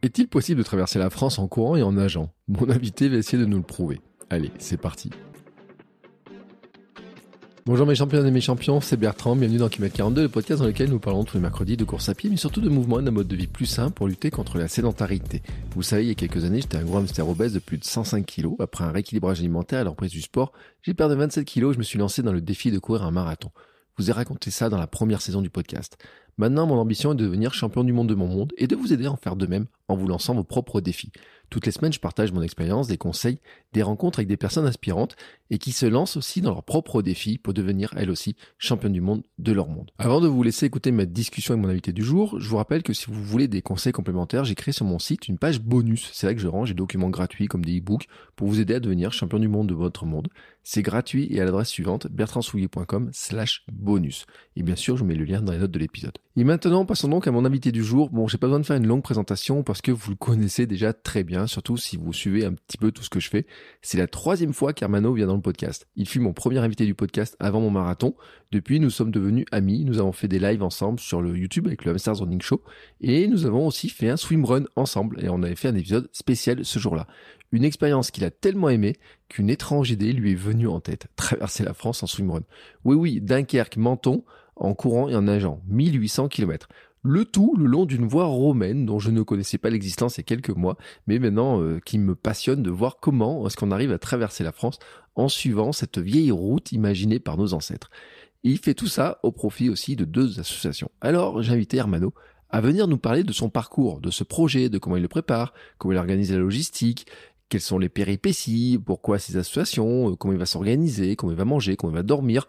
Est-il possible de traverser la France en courant et en nageant? Mon invité va essayer de nous le prouver. Allez, c'est parti. Bonjour mes champions et mes champions, c'est Bertrand, bienvenue dans Kilomètre 42, le podcast dans lequel nous parlons tous les mercredis de course à pied, mais surtout de mouvement et d'un mode de vie plus sain pour lutter contre la sédentarité. Vous savez, il y a quelques années, j'étais un gros hamster obèse de plus de 105 kilos. Après un rééquilibrage alimentaire et la du sport, j'ai perdu 27 kilos et je me suis lancé dans le défi de courir un marathon. Je vous ai raconté ça dans la première saison du podcast. Maintenant, mon ambition est de devenir champion du monde de mon monde et de vous aider à en faire de même en vous lançant vos propres défis. Toutes les semaines, je partage mon expérience, des conseils, des rencontres avec des personnes inspirantes et qui se lancent aussi dans leurs propres défis pour devenir elles aussi championnes du monde de leur monde. Avant de vous laisser écouter ma discussion avec mon invité du jour, je vous rappelle que si vous voulez des conseils complémentaires, j'ai créé sur mon site une page bonus. C'est là que je range des documents gratuits comme des e-books pour vous aider à devenir champion du monde de votre monde. C'est gratuit et à l'adresse suivante bertrandsoulier.com slash bonus. Et bien sûr, je vous mets le lien dans les notes de l'épisode. Et maintenant, passons donc à mon invité du jour. Bon, j'ai pas besoin de faire une longue présentation parce que vous le connaissez déjà très bien, surtout si vous suivez un petit peu tout ce que je fais. C'est la troisième fois qu'Hermano vient dans le podcast. Il fut mon premier invité du podcast avant mon marathon. Depuis, nous sommes devenus amis. Nous avons fait des lives ensemble sur le YouTube avec le Hamsters Running Show. Et nous avons aussi fait un swimrun ensemble. Et on avait fait un épisode spécial ce jour-là. Une expérience qu'il a tellement aimé qu'une étrange idée lui est venue en tête. Traverser la France en swimrun. Oui, oui, Dunkerque, Menton, en courant et en nageant. 1800 km. Le tout le long d'une voie romaine dont je ne connaissais pas l'existence il y a quelques mois, mais maintenant euh, qui me passionne de voir comment est-ce qu'on arrive à traverser la France en suivant cette vieille route imaginée par nos ancêtres. Il fait tout ça au profit aussi de deux associations. Alors j'ai invité Hermano à venir nous parler de son parcours, de ce projet, de comment il le prépare, comment il organise la logistique, quelles sont les péripéties, pourquoi ces associations, euh, comment il va s'organiser, comment il va manger, comment il va dormir,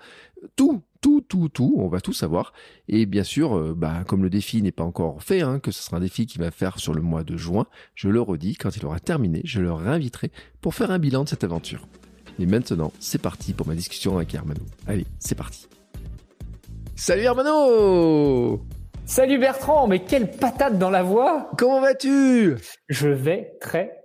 tout, tout, tout, tout, on va tout savoir. Et bien sûr, euh, bah, comme le défi n'est pas encore fait, hein, que ce sera un défi qu'il va faire sur le mois de juin, je le redis, quand il aura terminé, je le réinviterai pour faire un bilan de cette aventure. Et maintenant, c'est parti pour ma discussion avec Hermano. Allez, c'est parti. Salut Hermano Salut Bertrand, mais quelle patate dans la voix Comment vas-tu? Je vais très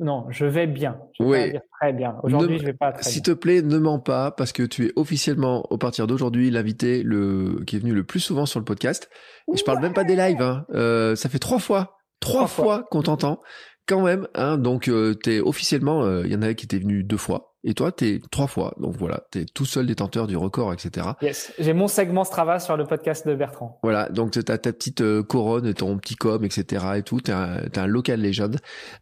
non, je vais bien. Je Oui. vais dire très bien. Aujourd'hui, Ne- je vais pas très S'il te plaît, ne mens pas parce que tu es officiellement, au partir d'aujourd'hui, l'invité le qui est venu le plus souvent sur le podcast. Et je parle même pas des lives. Hein. Euh, ça fait trois fois, trois, Trois fois, fois. qu'on t'entend, quand même. Hein. Donc euh, t'es officiellement, euh, il y en a qui étaient venus deux fois, et toi t'es trois fois. Donc voilà, t'es tout seul détenteur du record, etc. Yes, j'ai mon segment Strava sur le podcast de Bertrand. Voilà, donc t'as ta petite euh, couronne, ton petit com, etc. et tout. T'es un, t'es un local legend.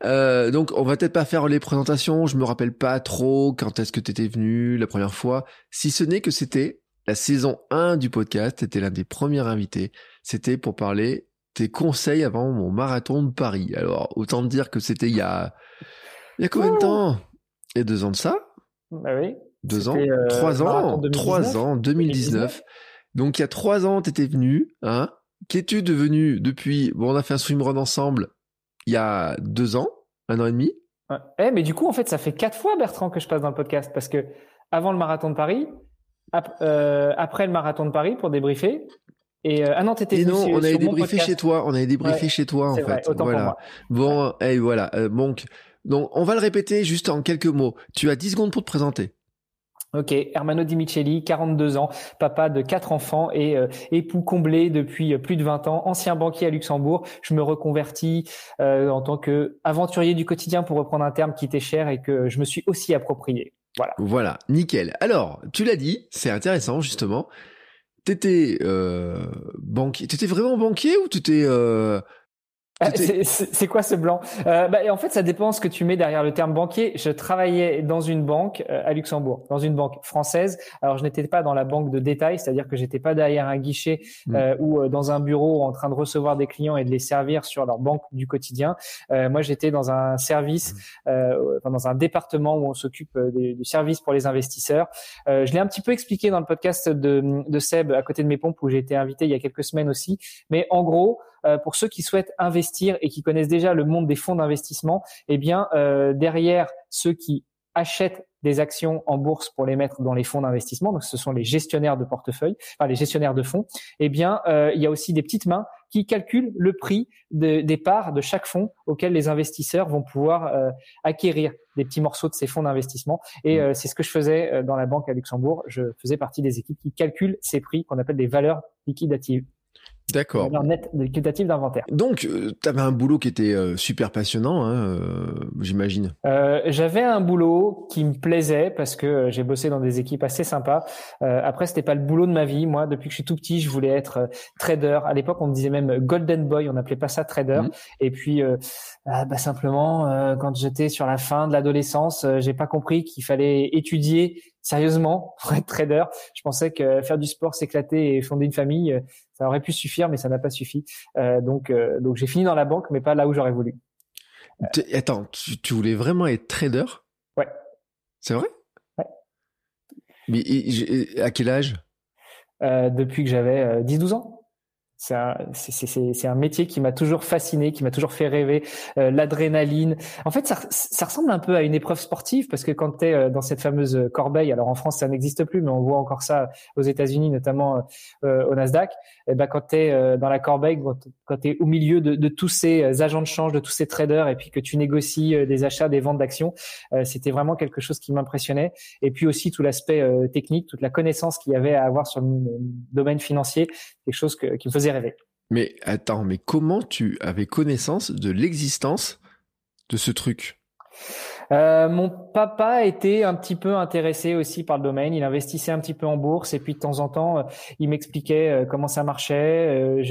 Euh, donc on va peut-être pas faire les présentations. Je me rappelle pas trop quand est-ce que t'étais venu la première fois. Si ce n'est que c'était la saison 1 du podcast. T'étais l'un des premiers invités. C'était pour parler tes conseils avant mon marathon de Paris. Alors autant te dire que c'était il y a il y a combien de temps? Il y a deux ans de ça? Bah oui. deux ans, euh, trois ans, 2019, trois ans, 2019. Donc il y a trois ans, t'étais venu, hein. Qu'es-tu devenu depuis Bon, on a fait un swimrun ensemble il y a deux ans, un an et demi? Ouais. Eh, mais du coup, en fait, ça fait quatre fois Bertrand que je passe dans le podcast parce que avant le marathon de Paris, ap- euh, après le marathon de Paris pour débriefer. Et euh, ah non, t'étais non, on avait débriefé podcast. chez toi, on avait débriefé Ouais, chez toi en fait. vrai, autant voilà. pour moi. Bon, et voilà. euh, donc, donc, on va le répéter juste en quelques mots. Tu as 10 secondes pour te présenter. Ok, Hermano Di Micheli, 42 ans, papa de quatre enfants et euh, époux comblé depuis euh, plus de 20 ans, ancien banquier à Luxembourg. Je me reconvertis euh, en tant que aventurier du quotidien pour reprendre un terme qui était cher et que je me suis aussi approprié. Voilà. Voilà, nickel. Alors, tu l'as dit, c'est intéressant justement. T'étais euh, banquier, t'étais vraiment banquier ou t'étais euh, c'est quoi ce blanc? Euh, bah, En fait, ça dépend ce que tu mets derrière le terme banquier. Je travaillais dans une banque euh, à Luxembourg, dans une banque française. Alors, je n'étais pas dans la banque de détail, c'est-à-dire que j'étais pas derrière un guichet mm. euh, ou euh, dans un bureau en train de recevoir des clients et de les servir sur leur banque du quotidien. Euh, moi, j'étais dans un service, mm. enfin, dans un département où on s'occupe du service pour les investisseurs. je l'ai un petit peu expliqué dans le podcast de, de Seb à côté de mes pompes où j'ai été invité il y a quelques semaines aussi. Mais en gros, euh, pour ceux qui souhaitent investir et qui connaissent déjà le monde des fonds d'investissement, eh bien euh, derrière ceux qui achètent des actions en bourse pour les mettre dans les fonds d'investissement, donc ce sont les gestionnaires de portefeuille, enfin les gestionnaires de fonds, eh bien euh, il y a aussi des petites mains qui calculent le prix des parts de chaque fonds auquel les investisseurs vont pouvoir acquérir des petits morceaux de ces fonds d'investissement. Et mmh. c'est ce que je faisais dans la banque à Luxembourg. Je faisais partie des équipes qui calculent ces prix qu'on appelle des valeurs liquidatives. D'accord. net qualitatif d'inventaire. Donc, euh, tu avais un boulot qui était euh, super passionnant, hein, euh, j'imagine. J'avais un boulot qui me plaisait parce que j'ai bossé dans des équipes assez sympas. après, c'était pas le boulot de ma vie. Moi, depuis que je suis tout petit, je voulais être trader. À l'époque, on me disait même golden boy. On n'appelait pas ça trader. Mmh. Et puis, ah, bah, simplement, quand j'étais sur la fin de l'adolescence, j'ai pas compris qu'il fallait étudier sérieusement pour être trader. Je pensais que faire du sport, s'éclater et fonder une famille, ça aurait pu suffire, mais ça n'a pas suffi. Euh, donc, euh, donc j'ai fini dans la banque, mais pas là où j'aurais voulu. Attends, tu, voulais vraiment être trader? Ouais. C'est vrai? Ouais. Mais à quel âge? Euh, Depuis que j'avais 10-12 ans. C'est un, un, métier qui m'a toujours fasciné, qui m'a toujours fait rêver. Euh, l'adrénaline. En fait, ça, ça, ressemble un peu à une épreuve sportive parce que quand tu es euh, dans cette fameuse corbeille, alors en France ça n'existe plus, mais on voit encore ça aux États-Unis, notamment euh, au Nasdaq. Et eh ben quand tu es dans la corbeille, quand tu es au milieu de, de, tous ces agents de change, de tous ces traders, et puis que tu négocies des achats, des ventes d'actions, c'était vraiment quelque chose qui m'impressionnait. Et puis aussi tout l'aspect technique, toute la connaissance qu'il y avait à avoir sur le domaine financier, quelque chose que, qui me faisait rêver. Mais attends, mais comment tu avais connaissance de l'existence de ce truc? Euh, mon papa était un petit peu intéressé aussi par le domaine. Il investissait un petit peu en bourse et puis de temps en temps, euh, il m'expliquait euh, comment ça marchait.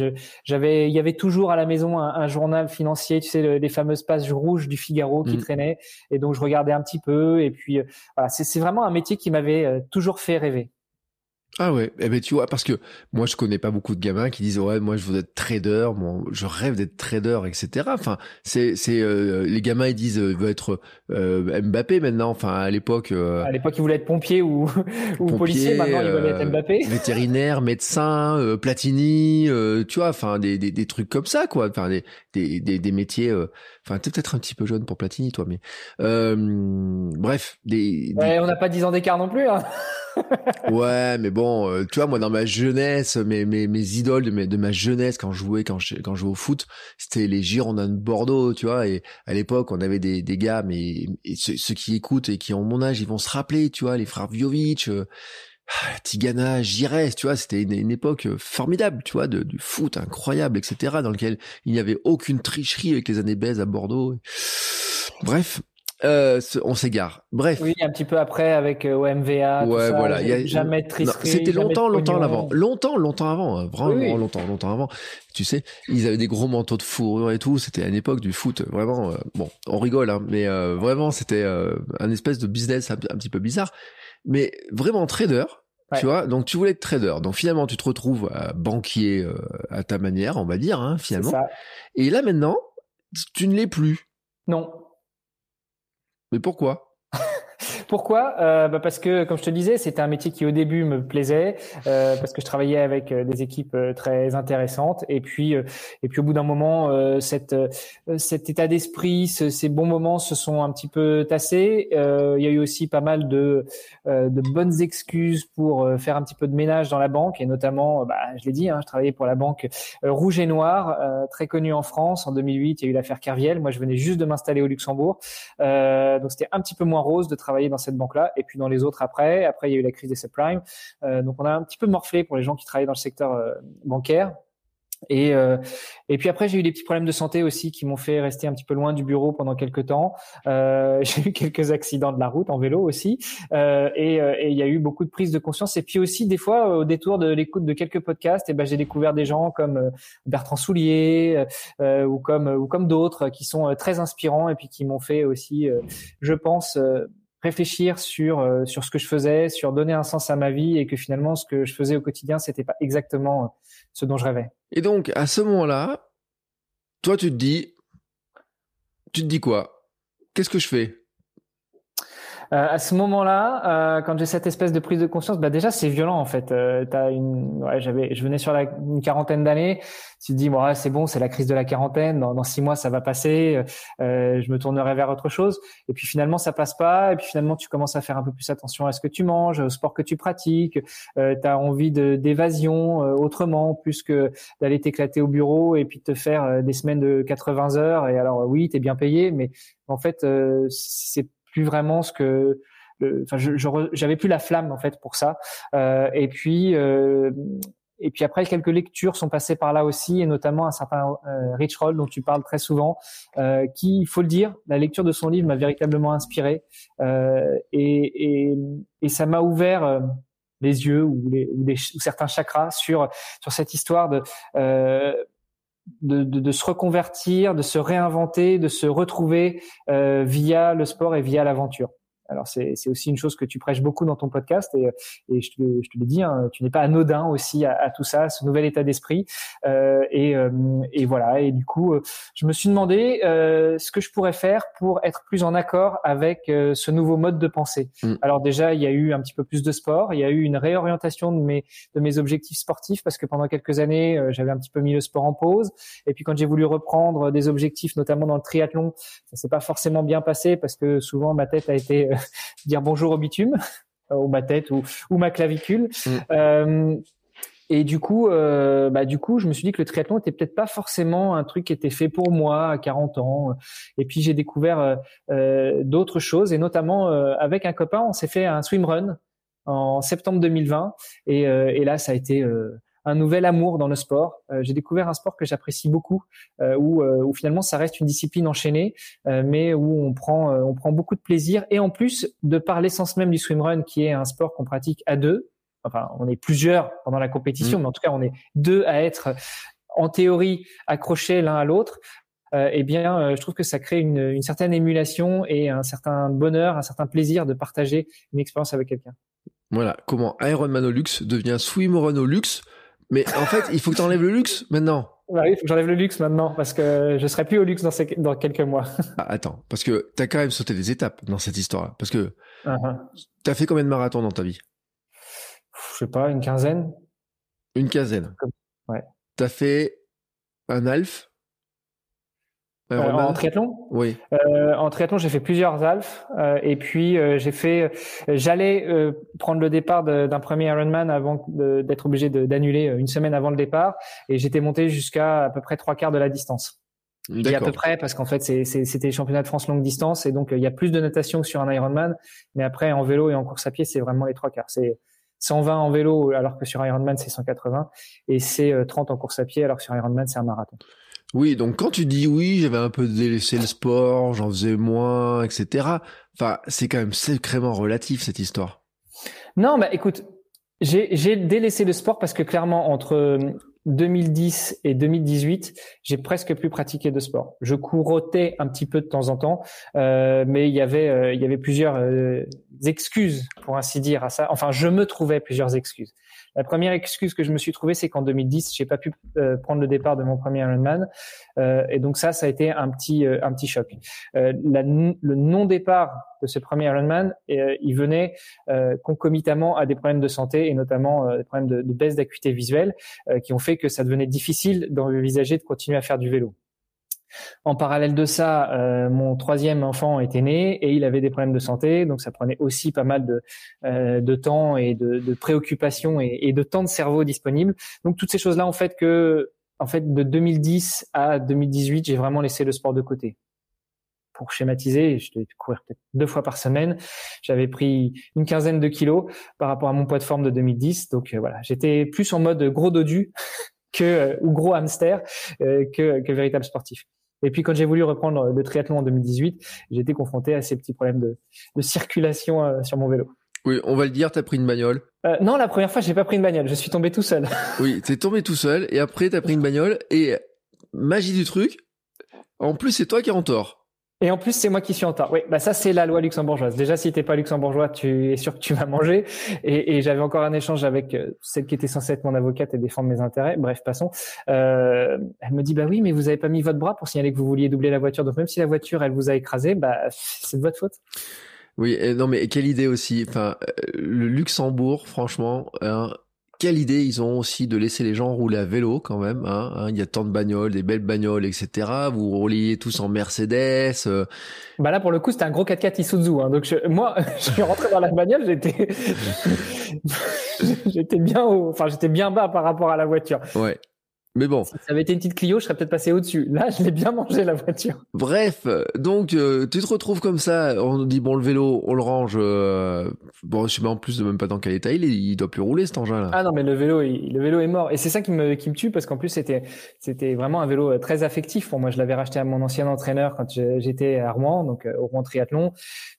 j'avais, il y avait toujours à la maison un, journal financier, tu sais, les fameuses pages rouges du Figaro qui mmh. traînaient. Et donc je regardais un petit peu. Et puis voilà, c'est vraiment un métier qui m'avait toujours fait rêver. Ah ouais, eh ben tu vois, parce que moi je connais pas beaucoup de gamins qui disent ouais moi je veux être trader, moi je rêve d'être trader, etc. Enfin c'est c'est euh, les gamins ils disent euh, veut être euh, Mbappé maintenant. Enfin à l'époque. Euh, à l'époque ils voulaient être pompier ou ou policier. Maintenant ils veulent être Mbappé. Vétérinaire, médecin, Platini, tu vois, enfin des, des, des trucs comme ça quoi. Enfin des des des, des métiers. Enfin t'es peut-être un petit peu jeune pour Platini toi, mais bref des. Ouais, on n'a pas 10 ans d'écart non plus. Hein. ouais, mais bon, euh, tu vois, moi dans ma jeunesse, mes mes, mes idoles de, de ma jeunesse quand je jouais quand je quand je jouais au foot, c'était les Girondins de Bordeaux, tu vois. Et à l'époque, on avait des des gars, mais ceux, qui écoutent et qui ont mon âge, ils vont se rappeler, tu vois, les frères Viovic. Euh, ah, Tigana, Giresse, tu vois, c'était une, une, époque formidable, tu vois, de, du foot incroyable, etc., dans lequel il n'y avait aucune tricherie avec les années baises à Bordeaux. Bref, euh, on s'égare. Bref. Oui, un petit peu après avec euh, OMVA. Ouais, voilà. Y a, jamais de C'était longtemps, longtemps avant. Longtemps, longtemps avant. Hein. Vraiment, longtemps, longtemps avant. Tu sais, ils avaient des gros manteaux de fourrure et tout. C'était à l'époque du foot. Vraiment, euh, bon, on rigole, hein, mais euh, vraiment, c'était un espèce de business un, petit peu bizarre. Mais vraiment trader. Tu vois, donc tu voulais être trader. Donc finalement, tu te retrouves banquier à ta manière, on va dire, hein, finalement. Ça. Et là maintenant, tu ne l'es plus. Non, mais pourquoi? pourquoi euh, bah Parce que, comme je te disais, c'était un métier qui au début me plaisait, euh, parce que je travaillais avec euh, des équipes euh, très intéressantes. Et puis, euh, et puis au bout d'un moment, euh, cette, cet état d'esprit, ce, ces bons moments se sont un petit peu tassés. il y a eu aussi pas mal de, de bonnes excuses pour faire un petit peu de ménage dans la banque, et notamment, bah, je l'ai dit, hein, je travaillais pour la banque Rouge et Noir, très connue en France. En 2008, il y a eu l'affaire Kerviel. Moi, je venais juste de m'installer au Luxembourg, donc c'était un petit peu moins rose de travailler dans cette banque-là, et puis dans les autres après. Après, il y a eu la crise des subprimes. Euh, donc, on a un petit peu morflé pour les gens qui travaillent dans le secteur euh, bancaire. Et, euh, et puis après, j'ai eu des petits problèmes de santé aussi qui m'ont fait rester un petit peu loin du bureau pendant quelques temps. J'ai eu quelques accidents de la route en vélo aussi. Et il y a eu beaucoup de prise de conscience. Et puis aussi, des fois, au détour de l'écoute de quelques podcasts, eh ben, j'ai découvert des gens comme Bertrand Soulier ou comme, ou comme d'autres qui sont très inspirants et puis qui m'ont fait aussi, je pense, réfléchir sur sur ce que je faisais, sur donner un sens à ma vie et que finalement ce que je faisais au quotidien c'était pas exactement ce dont je rêvais. Et donc, à ce moment-là, toi, tu te dis, tu te dis quoi? Qu'est-ce que je fais? euh, à ce moment-là, euh, quand j'ai cette espèce de prise de conscience, bah déjà c'est violent en fait. Euh, as une, ouais, j'avais, je venais sur la, une quarantaine d'années. Tu te dis, bon, c'est bon, c'est la crise de la quarantaine. Dans, dans six mois, ça va passer. Euh, je me tournerai vers autre chose. Et puis finalement, ça passe pas. Et puis finalement, tu commences à faire un peu plus attention à ce que tu manges, au sport que tu pratiques. Euh, tu as envie d'évasion autrement, plus que d'aller t'éclater au bureau et puis de te faire des semaines de 80 heures. Et alors oui, tu es bien payé, mais en fait, c'est plus vraiment ce que enfin j'avais plus la flamme en fait pour ça. Euh, et puis euh, et puis après quelques lectures sont passées par là aussi et notamment un certain euh, Rich Roll dont tu parles très souvent euh, qui il faut le dire la lecture de son livre m'a véritablement inspiré. Et, et, et ça m'a ouvert les yeux ou, les, ou, certains chakras sur sur cette histoire de de, de, se reconvertir, de se réinventer, de se retrouver euh, via le sport et via l'aventure. Alors c'est aussi une chose que tu prêches beaucoup dans ton podcast et, et je te, je te l'ai dit, hein, tu n'es pas anodin aussi à, à, tout ça, ce nouvel état d'esprit. Euh, et, euh, et, voilà. Et du coup, euh, je me suis demandé euh, ce que je pourrais faire pour être plus en accord avec euh, ce nouveau mode de pensée. Mm. Alors déjà, il y a eu un petit peu plus de sport, il y a eu une réorientation de mes de mes objectifs sportifs parce que pendant quelques années, j'avais un petit peu mis le sport en pause. Et puis quand j'ai voulu reprendre des objectifs, notamment dans le triathlon, ça s'est pas forcément bien passé parce que souvent ma tête a été dire bonjour au bitume, ou ma tête ou, ou ma clavicule. Mm. Euh, et du coup, euh, bah, du coup, je me suis dit que le triathlon était peut-être pas forcément un truc qui était fait pour moi à 40 ans. Et puis j'ai découvert euh, euh d'autres choses, et notamment euh, avec un copain, on s'est fait un swimrun en septembre 2020. Et, euh, et là, ça a été un nouvel amour dans le sport. Euh, j'ai découvert un sport que j'apprécie beaucoup, euh, où, euh, où, finalement ça reste une discipline enchaînée, mais où on prend on prend beaucoup de plaisir et en plus de par l'essence même du swimrun, qui est un sport qu'on pratique à deux. Enfin, on est plusieurs pendant la compétition, mmh. mais en tout cas on est deux à être en théorie accrochés l'un à l'autre. Euh, eh bien, je trouve que ça crée une, une, certaine émulation et un certain bonheur, un certain plaisir de partager une expérience avec quelqu'un. Voilà, comment Ironman au luxe devient swimrun au luxe? Mais en fait, il faut que tu enlèves le luxe maintenant. Bah oui, il faut que j'enlève le luxe maintenant parce que je serai plus au luxe dans, ces, dans quelques mois. Ah, attends, parce que tu as quand même sauté des étapes dans cette histoire-là. Parce que tu as fait combien de marathons dans ta vie? Je sais pas, une quinzaine. Une quinzaine. Ouais. Tu as fait un half? Euh, en triathlon Oui. Euh, en triathlon, j'ai fait plusieurs alphes euh, et puis euh, j'ai fait. J'allais euh, prendre le départ d'un premier Ironman avant d'être obligé d'annuler une semaine avant le départ et j'étais monté jusqu'à à peu près trois quarts de la distance. Et à peu près parce qu'en fait c'était les championnats de France longue distance et donc il y a plus de natation que sur un Ironman, mais après en vélo et en course à pied c'est vraiment les trois quarts. C'est 120 en vélo alors que sur Ironman c'est 180 et c'est 30 en course à pied alors que sur Ironman c'est un marathon. Oui, donc quand tu dis oui, j'avais un peu délaissé le sport, j'en faisais moins, etc. Enfin, c'est quand même sacrément relatif cette histoire. Non, bah écoute, j'ai délaissé le sport parce que clairement entre 2010 et 2018, j'ai presque plus pratiqué de sport. Je courotais un petit peu de temps en temps, euh, mais il y avait euh, il y avait plusieurs euh, excuses pour ainsi dire à ça. Enfin, je me trouvais plusieurs excuses. La première excuse que je me suis trouvée, c'est qu'en 2010, j'ai pas pu euh, prendre le départ de mon premier Ironman, euh, et donc ça, ça a été un petit euh, un petit choc. Euh, la, le non départ de ce premier Ironman, il venait concomitamment à des problèmes de santé et notamment des problèmes de, de baisse d'acuité visuelle, qui ont fait que ça devenait difficile d'envisager de continuer à faire du vélo. En parallèle de ça, euh, mon troisième enfant était né et il avait des problèmes de santé, donc ça prenait aussi pas mal de, euh, de temps et de, de préoccupations et, de temps de cerveau disponible. Donc toutes ces choses-là ont fait que, en fait, de 2010 à 2018, j'ai vraiment laissé le sport de côté. Pour schématiser, je devais courir peut-être deux fois par semaine. J'avais pris une quinzaine de kilos par rapport à mon poids de forme de 2010. Donc euh, voilà, j'étais plus en mode gros dodu que ou gros hamster que, que véritable sportif. Et puis quand j'ai voulu reprendre le triathlon en 2018, j'ai été confronté à ces petits problèmes de, de circulation sur mon vélo. Oui, on va le dire, t'as pris une bagnole. Euh, non, la première fois, j'ai pas pris une bagnole. Je suis tombé tout seul. oui, t'es tombé tout seul et après t'as pris une bagnole et magie du truc. En plus, c'est toi qui es en tort. Et en plus, c'est moi qui suis en tort. Oui, bah ça, c'est la loi luxembourgeoise. Déjà, si t'es pas luxembourgeois, tu es sûr que tu vas manger. Et, et j'avais encore un échange avec euh, celle qui était censée être mon avocate et défendre mes intérêts. Bref, passons. Euh, elle me dit, bah oui, mais vous avez pas mis votre bras pour signaler que vous vouliez doubler la voiture. Donc même si la voiture, elle vous a écrasé, bah c'est de votre faute. Oui, non mais quelle idée aussi. Enfin, euh, le Luxembourg, franchement, hein, quelle idée ils ont aussi de laisser les gens rouler à vélo quand même. Hein, hein, il y a tant de bagnoles, des belles bagnoles, etc. Vous rouliez tous en Mercedes. Euh. Bah là pour le coup c'était un gros 4x4 Isuzu. Hein, donc moi je suis rentré dans la bagnole, j'étais j'étais bien haut, enfin j'étais bien bas par rapport à la voiture. Ouais. Mais bon. Si ça avait été une petite Clio, je serais peut-être passé au-dessus. Là, je l'ai bien mangé la voiture. Bref, donc euh, tu te retrouves comme ça. On dit bon le vélo, on le range. Euh, bon, je sais pas en plus de même pas dans quel état il est. Il doit plus rouler cet engin-là. Ah non, mais le vélo, le vélo est mort. Et c'est ça qui me qui me tue parce qu'en plus c'était c'était vraiment un vélo euh, très affectif pour moi. Je l'avais racheté à mon ancien entraîneur quand j'étais à Rouen, donc au Rouen Triathlon.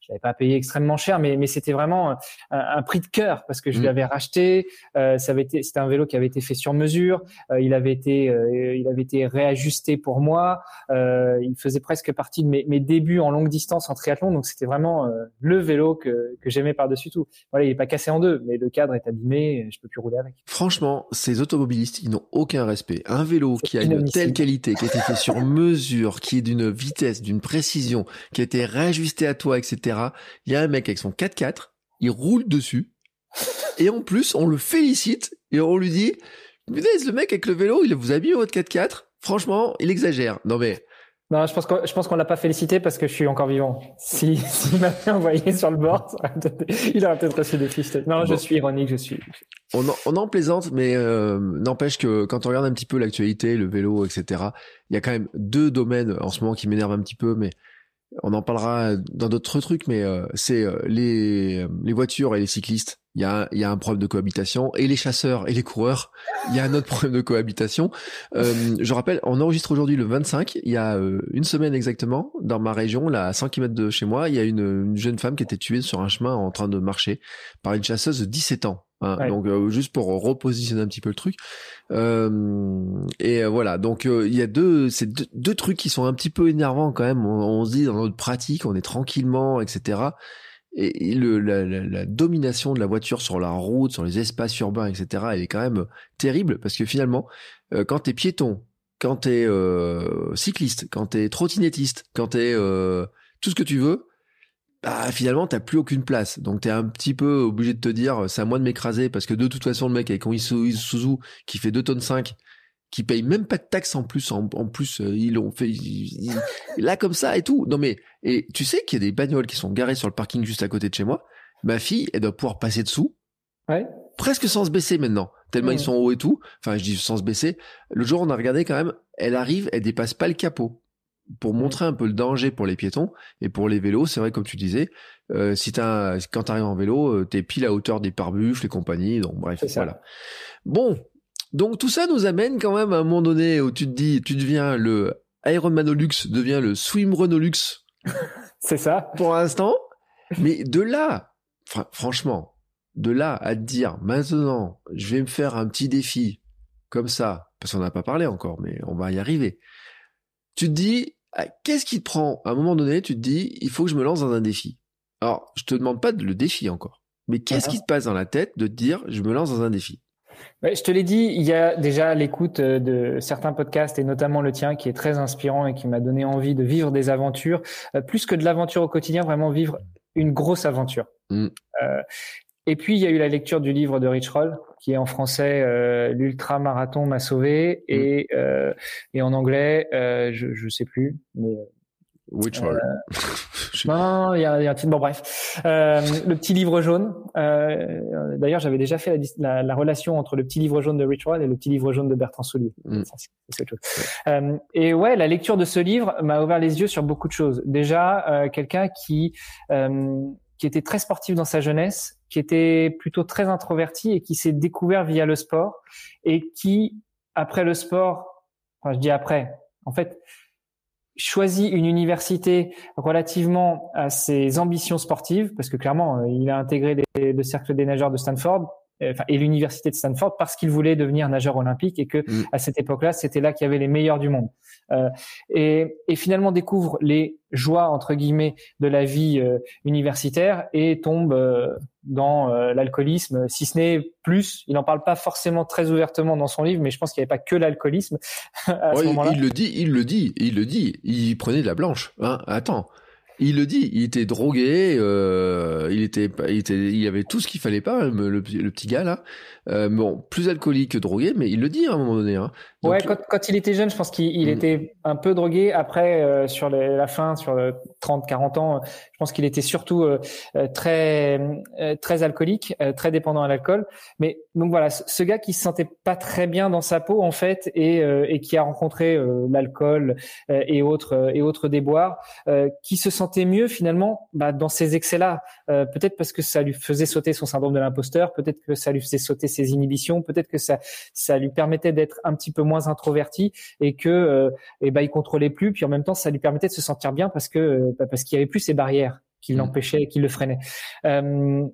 Je l'avais pas payé extrêmement cher, mais mais c'était vraiment un, prix de cœur parce que je mmh. l'avais racheté. ça avait été c'était un vélo qui avait été fait sur mesure. il avait été euh, il avait été réajusté pour moi. Euh, il faisait presque partie de mes, mes, débuts en longue distance en triathlon, donc c'était vraiment euh, le vélo que, que j'aimais par-dessus tout. Voilà, il est pas cassé en deux, mais le cadre est abîmé, je peux plus rouler avec. Franchement, ces automobilistes, ils n'ont aucun respect. Un vélo qui a une telle qualité, qui a été fait sur mesure, qui est d'une vitesse, d'une précision, qui a été réajusté à toi, etc. Il y a un mec avec son 4x4, il roule dessus. Et en plus, on le félicite et on lui dit, le mec avec le vélo, il vous a mis votre 4x4. Franchement, il exagère. Non mais. Non, je pense qu'on, je pense qu'on l'a pas félicité parce que je suis encore vivant. Si, s'il m'avait envoyé sur le bord, il aurait peut-être reçu des fiches. Non, je suis ironique, je suis. On en, on en plaisante, mais euh, n'empêche que quand on regarde un petit peu l'actualité, le vélo, etc., il y a quand même deux domaines en ce moment qui m'énervent un petit peu, mais on en parlera dans d'autres trucs, mais euh, c'est euh, les, les voitures et les cyclistes. Il y, a, il y a un problème de cohabitation et les chasseurs et les coureurs. Il y a un autre problème de cohabitation. Euh, je rappelle, on enregistre aujourd'hui le 25. Il y a une semaine exactement, dans ma région, là à 100 km de chez moi, il y a une, une jeune femme qui était tuée sur un chemin en train de marcher par une chasseuse de 17 ans. Hein, donc euh, juste pour repositionner un petit peu le truc. Euh, et euh, voilà, donc il y a deux, c'est deux, trucs qui sont un petit peu énervants quand même. On, se dit dans notre pratique, on est tranquillement, etc. Et, le, la, la, domination de la voiture sur la route, sur les espaces urbains, etc. Elle est quand même terrible parce que finalement, quand t'es piéton, quand t'es cycliste, quand t'es trottinettiste, quand t'es tout ce que tu veux, bah finalement t'as plus aucune place. Donc t'es un petit peu obligé de te dire c'est à moi de m'écraser parce que de toute façon le mec avec un Isuzu qui fait 2 tonnes 5 qui paye même pas de taxes en plus en, plus euh, ils l'ont fait là comme ça et tout. Non mais et tu sais qu'il y a des bagnoles qui sont garées sur le parking juste à côté de chez moi. Ma fille elle doit pouvoir passer dessous. Ouais. presque sans se baisser maintenant. Tellement ils sont hauts et tout. Enfin je dis sans se baisser. Le jour on a regardé quand même elle arrive elle dépasse pas le capot pour mm. montrer un peu le danger pour les piétons et pour les vélos, c'est vrai comme tu disais, euh, si t'as quand t'arrives en vélo, euh, t'es pile à hauteur des pare-buffles et compagnie, donc bref, voilà. Bon, donc tout ça nous amène quand même à un moment donné où tu te dis, tu deviens le Ironmanolux devient le Swimrunolux. c'est ça. Pour l'instant, mais de là, franchement, de là à te dire maintenant, je vais me faire un petit défi comme ça, parce qu'on n'a pas parlé encore, mais on va y arriver. Tu te dis, qu'est-ce qui te prend? À un moment donné, tu te dis, il faut que je me lance dans un défi. Alors, je te demande pas de le défi encore, mais qu'est-ce qui te passe dans la tête de te dire, je me lance dans un défi? Je te l'ai dit, il y a déjà l'écoute euh, de certains podcasts et notamment le tien qui est très inspirant et qui m'a donné envie de vivre des aventures, euh, plus que de l'aventure au quotidien, vraiment vivre une grosse aventure. Mm. Euh, et puis, il y a eu la lecture du livre de Rich Roll, qui est en français euh, L'ultra marathon m'a sauvé, mm. et, euh, et en anglais, euh, je ne sais plus, mais. Euh, Which Roll Non, il y, a, un titre. Bon, bref, le petit livre jaune. D'ailleurs, j'avais déjà fait la, la, relation entre le petit livre jaune de Rich Roll et le petit livre jaune de Bertrand Soulier. Mm. Chose. et ouais, la lecture de ce livre m'a ouvert les yeux sur beaucoup de choses. Déjà, quelqu'un qui qui était très sportif dans sa jeunesse qui était plutôt très introverti et qui s'est découvert via le sport et qui après le sport, enfin je dis après, en fait, choisit une université relativement à ses ambitions sportives, parce que clairement, euh, il a intégré le cercle des nageurs de Stanford, et l'université de Stanford parce qu'il voulait devenir nageur olympique et que mm. à cette époque-là, c'était là qu'il y avait les meilleurs du monde. Euh, et, et, finalement découvre les joies entre guillemets de la vie euh, universitaire et tombe euh, dans l'alcoolisme, si ce n'est plus. Il n'en parle pas forcément très ouvertement dans son livre, mais je pense qu'il n'y avait pas que l'alcoolisme à ce moment-là. Il le dit, il le dit, il le dit. Il prenait de la blanche. Hein Attends. Il le dit, il était drogué, euh, il était, il était, il avait tout ce qu'il fallait pas, le, le, petit gars là. Euh, bon, plus alcoolique que drogué, mais il le dit à un moment donné. Hein. ouais, quand, quand, il était jeune, je pense qu'il mm. était un peu drogué. Après, euh, sur la fin, sur 30-40 ans, je pense qu'il était surtout euh, très, très alcoolique, très dépendant à l'alcool. Mais donc voilà, ce gars qui se sentait pas très bien dans sa peau en fait, et, et qui a rencontré l'alcool et autres et autres déboires, qui se sentait mieux finalement bah, dans ces excès-là. peut-être parce que ça lui faisait sauter son syndrome de l'imposteur, peut-être que ça lui faisait sauter ses inhibitions, peut-être que ça ça lui permettait d'être un petit peu moins introverti et que euh, et ben il contrôlait plus puis en même temps ça lui permettait de se sentir bien parce que euh, bah, parce qu'il y avait plus ces barrières qui mmh. l'empêchaient qui le freinaient. Euh,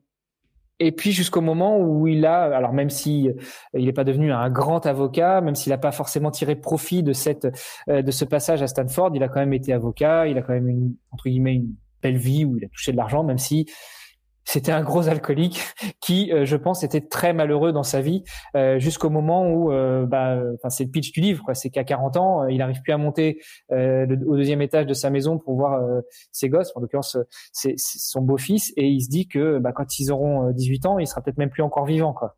et puis jusqu'au moment où il a, alors même si il n'est pas devenu un grand avocat, même s'il n'a pas forcément tiré profit de cette de ce passage à Stanford, il a quand même été avocat, il a quand même une entre guillemets une belle vie où il a touché de l'argent, même si c'était un gros alcoolique qui, euh, je pense, était très malheureux dans sa vie euh, jusqu'au moment où, euh, bah, c'est le pitch du livre. C'est qu'à 40 ans, il n'arrive plus à monter au deuxième étage de sa maison pour voir ses gosses, en l'occurrence, c'est son beau-fils, et il se dit que, bah, quand ils auront 18 ans, il sera peut-être même plus encore vivant, quoi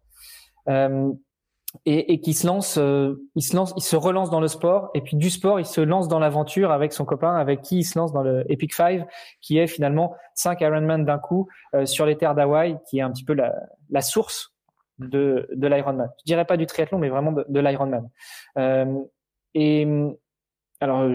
et, et qui se lance, euh, il se lance, il se relance dans le sport et puis du sport, il se lance dans l'aventure avec son copain, avec qui il se lance dans le Epic Five, qui est finalement cinq Ironman d'un coup euh, sur les terres d'Hawaï, qui est un petit peu la, la source de, de l'Ironman. Je dirais pas du triathlon, mais vraiment de, de l'Ironman. Euh, et alors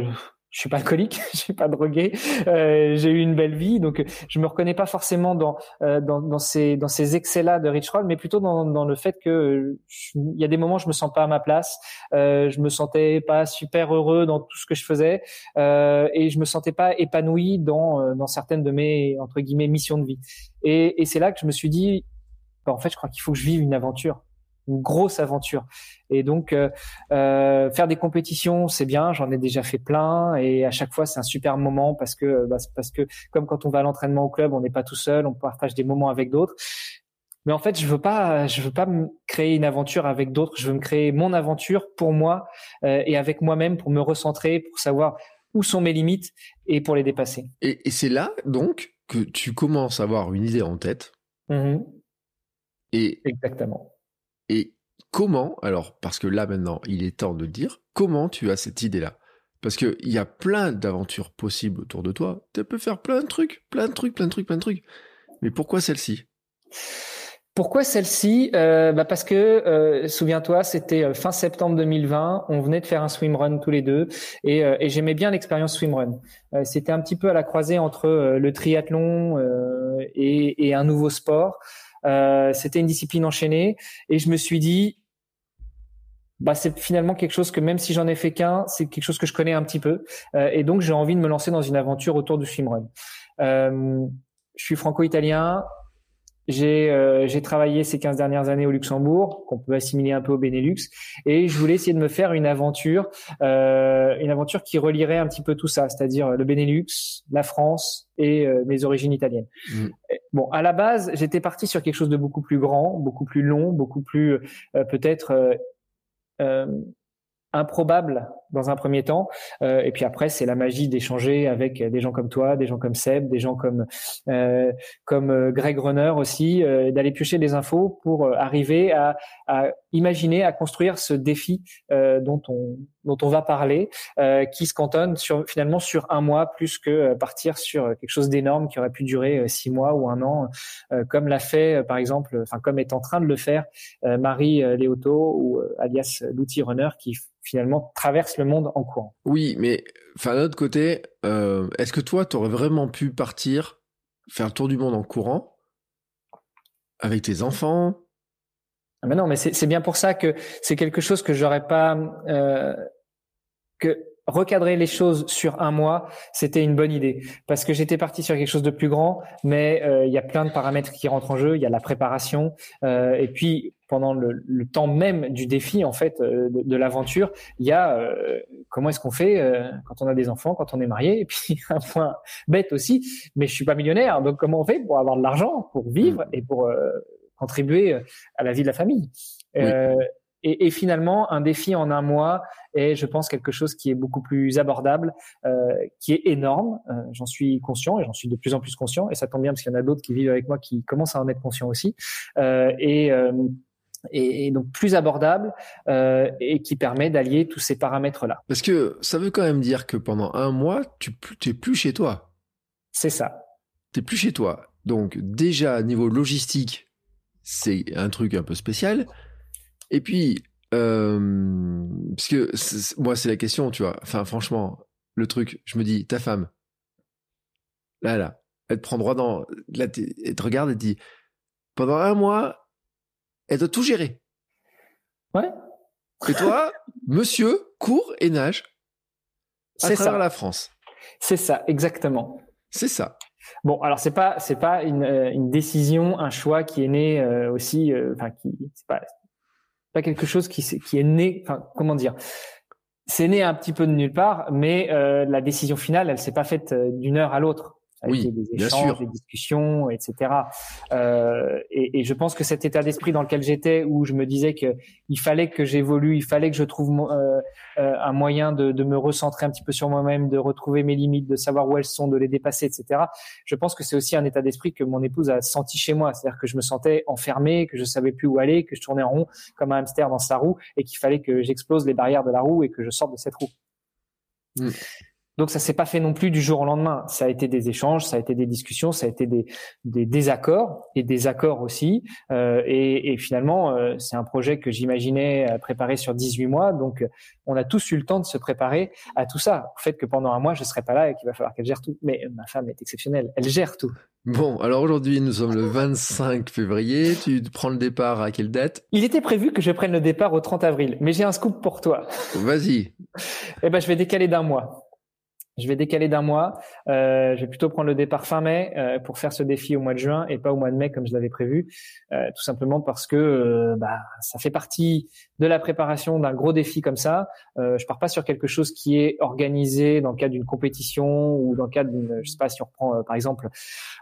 je suis pas alcoolique, je suis pas drogué, euh, j'ai eu une belle vie, donc je me reconnais pas forcément dans euh, dans, dans, ces dans ces excès-là de Rich Roll, mais plutôt dans, dans le fait que il y a des moments où je me sens pas à ma place, euh, je me sentais pas super heureux dans tout ce que je faisais euh, et je me sentais pas épanoui dans euh, dans certaines de mes entre guillemets missions de vie. Et, et c'est là que je me suis dit, bah, en fait, je crois qu'il faut que je vive une aventure une grosse aventure. Et donc euh, euh, faire des compétitions, c'est bien, j'en ai déjà fait plein et à chaque fois c'est un super moment parce que bah, parce que comme quand on va à l'entraînement au club, on n'est pas tout seul, on partage des moments avec d'autres. Mais en fait, je veux pas, je veux pas me créer une aventure avec d'autres. Je veux me créer mon aventure pour moi euh, et avec moi-même pour me recentrer, pour savoir où sont mes limites et pour les dépasser. Et, c'est là donc que tu commences à avoir une idée en tête. Mmh et exactement. Et comment, alors, parce que là maintenant, il est temps de le dire, comment tu as cette idée-là? Parce qu'il y a plein d'aventures possibles autour de toi. Tu peux faire plein de trucs, plein de trucs, plein de trucs, plein de trucs. Mais pourquoi celle-ci? Pourquoi celle-ci? Euh, bah Parce que, euh, souviens-toi, c'était euh, fin septembre 2020, on venait de faire un swimrun tous les deux, et, j'aimais bien l'expérience swimrun. c'était un petit peu à la croisée entre le triathlon et, un nouveau sport. Euh, c'était une discipline enchaînée et je me suis dit, bah c'est finalement quelque chose que même si j'en ai fait qu'un, c'est quelque chose que je connais un petit peu euh, et donc j'ai envie de me lancer dans une aventure autour du swimrun. Euh, je suis franco-italien, j'ai euh, travaillé ces 15 dernières années au Luxembourg, qu'on peut assimiler un peu au Benelux, et je voulais essayer de me faire une aventure, euh, une aventure qui relierait un petit peu tout ça, c'est-à-dire le Benelux, la France et euh, mes origines italiennes. Mm. Bon, à la base, j'étais parti sur quelque chose de beaucoup plus grand, beaucoup plus long, beaucoup plus euh, peut-être improbable dans un premier temps. Euh, et puis après c'est la magie d'échanger avec des gens comme toi des gens comme Seb des gens comme euh, comme euh, Greg Runner aussi euh, d'aller piocher des infos pour euh, arriver à, à, imaginer à construire ce défi dont on dont on va parler qui se cantonne sur finalement sur un mois plus que partir sur quelque chose d'énorme qui aurait pu durer six mois ou un an comme l'a fait par exemple enfin comme est en train de le faire Marie Léoto ou alias l'outil runner qui finalement traverse le monde en courant. Oui, mais enfin d'un autre côté, euh, est-ce que toi, tu aurais vraiment pu partir, faire le tour du monde en courant, avec tes enfants, Ah, mais non, mais c'est bien pour ça que c'est quelque chose que j'aurais pas euh, que recadrer les choses sur un mois, c'était une bonne idée parce que j'étais parti sur quelque chose de plus grand, mais euh, il y a plein de paramètres qui rentrent en jeu. Il y a la préparation euh, et puis pendant le, le, temps même du défi en fait euh, de, de l'aventure, il y a euh, comment est-ce qu'on fait euh, quand on a des enfants, quand on est marié et puis un point bête aussi, mais je suis pas millionnaire, donc comment on fait pour avoir de l'argent, pour vivre et pour contribuer à la vie de la famille? Oui. Et, et, finalement, un défi en un mois est, je pense, quelque chose qui est beaucoup plus abordable, euh, qui est énorme. Euh, j'en suis conscient et j'en suis de plus en plus conscient. Et ça tombe bien parce qu'il y en a d'autres qui vivent avec moi qui commencent à en être conscients aussi. Euh, et, et, et, donc plus abordable et qui permet d'allier tous ces paramètres-là. Parce que ça veut quand même dire que pendant un mois, tu n'es plus chez toi. C'est ça. Tu plus chez toi. Donc déjà, niveau logistique, c'est un truc un peu spécial. Et puis, euh, parce que moi, c'est la question, tu vois. Enfin, franchement, le truc, je me dis, ta femme, là, là, elle te prend droit dans. Là, elle te regarde et te dit, pendant un mois, elle doit tout gérer. Ouais. Et toi, monsieur, court et nage à travers ça. la France. C'est ça, exactement. C'est ça. Bon, alors c'est pas c'est pas une, une, décision, un choix qui est né euh, aussi, euh, enfin qui c'est pas pas quelque chose qui, qui est né, enfin, comment dire, c'est né un petit peu de nulle part, mais euh, la décision finale, elle s'est pas faite euh, d'une heure à l'autre oui, des échanges, des discussions, etc. Euh, et, et, je pense que cet état d'esprit dans lequel j'étais, où je me disais que il fallait que j'évolue, il fallait que je trouve euh, euh, un moyen de, de, me recentrer un petit peu sur moi-même, de retrouver mes limites, de savoir où elles sont, de les dépasser, etc. Je pense que c'est aussi un état d'esprit que mon épouse a senti chez moi, c'est-à-dire que je me sentais enfermé, que je savais plus où aller, que je tournais en rond comme un hamster dans sa roue, et qu'il fallait que j'explose les barrières de la roue et que je sorte de cette roue. Mm. Donc ça s'est pas fait non plus du jour au lendemain. Ça a été des échanges, ça a été des discussions, ça a été des, des désaccords et des accords aussi. Euh, et, et, finalement, euh, c'est un projet que j'imaginais préparer sur 18 mois. Donc on a tous eu le temps de se préparer à tout ça. Au fait que pendant un mois, je serai pas là et qu'il va falloir qu'elle gère tout. Mais ma femme est exceptionnelle. Elle gère tout. Bon, alors aujourd'hui, nous sommes le 25 février. Tu prends le départ à quelle date? Il était prévu que je prenne le départ au 30 avril, mais j'ai un scoop pour toi. Vas-y. eh ben, je vais décaler d'un mois. Je vais décaler d'un mois. Euh, je vais plutôt prendre le départ fin mai euh, pour faire ce défi au mois de juin et pas au mois de mai comme je l'avais prévu. Euh, tout simplement parce que euh, bah, ça fait partie de la préparation d'un gros défi comme ça. Euh, je pars pas sur quelque chose qui est organisé dans le cadre d'une compétition ou dans le cadre d'une, je sais pas si on reprend euh, par exemple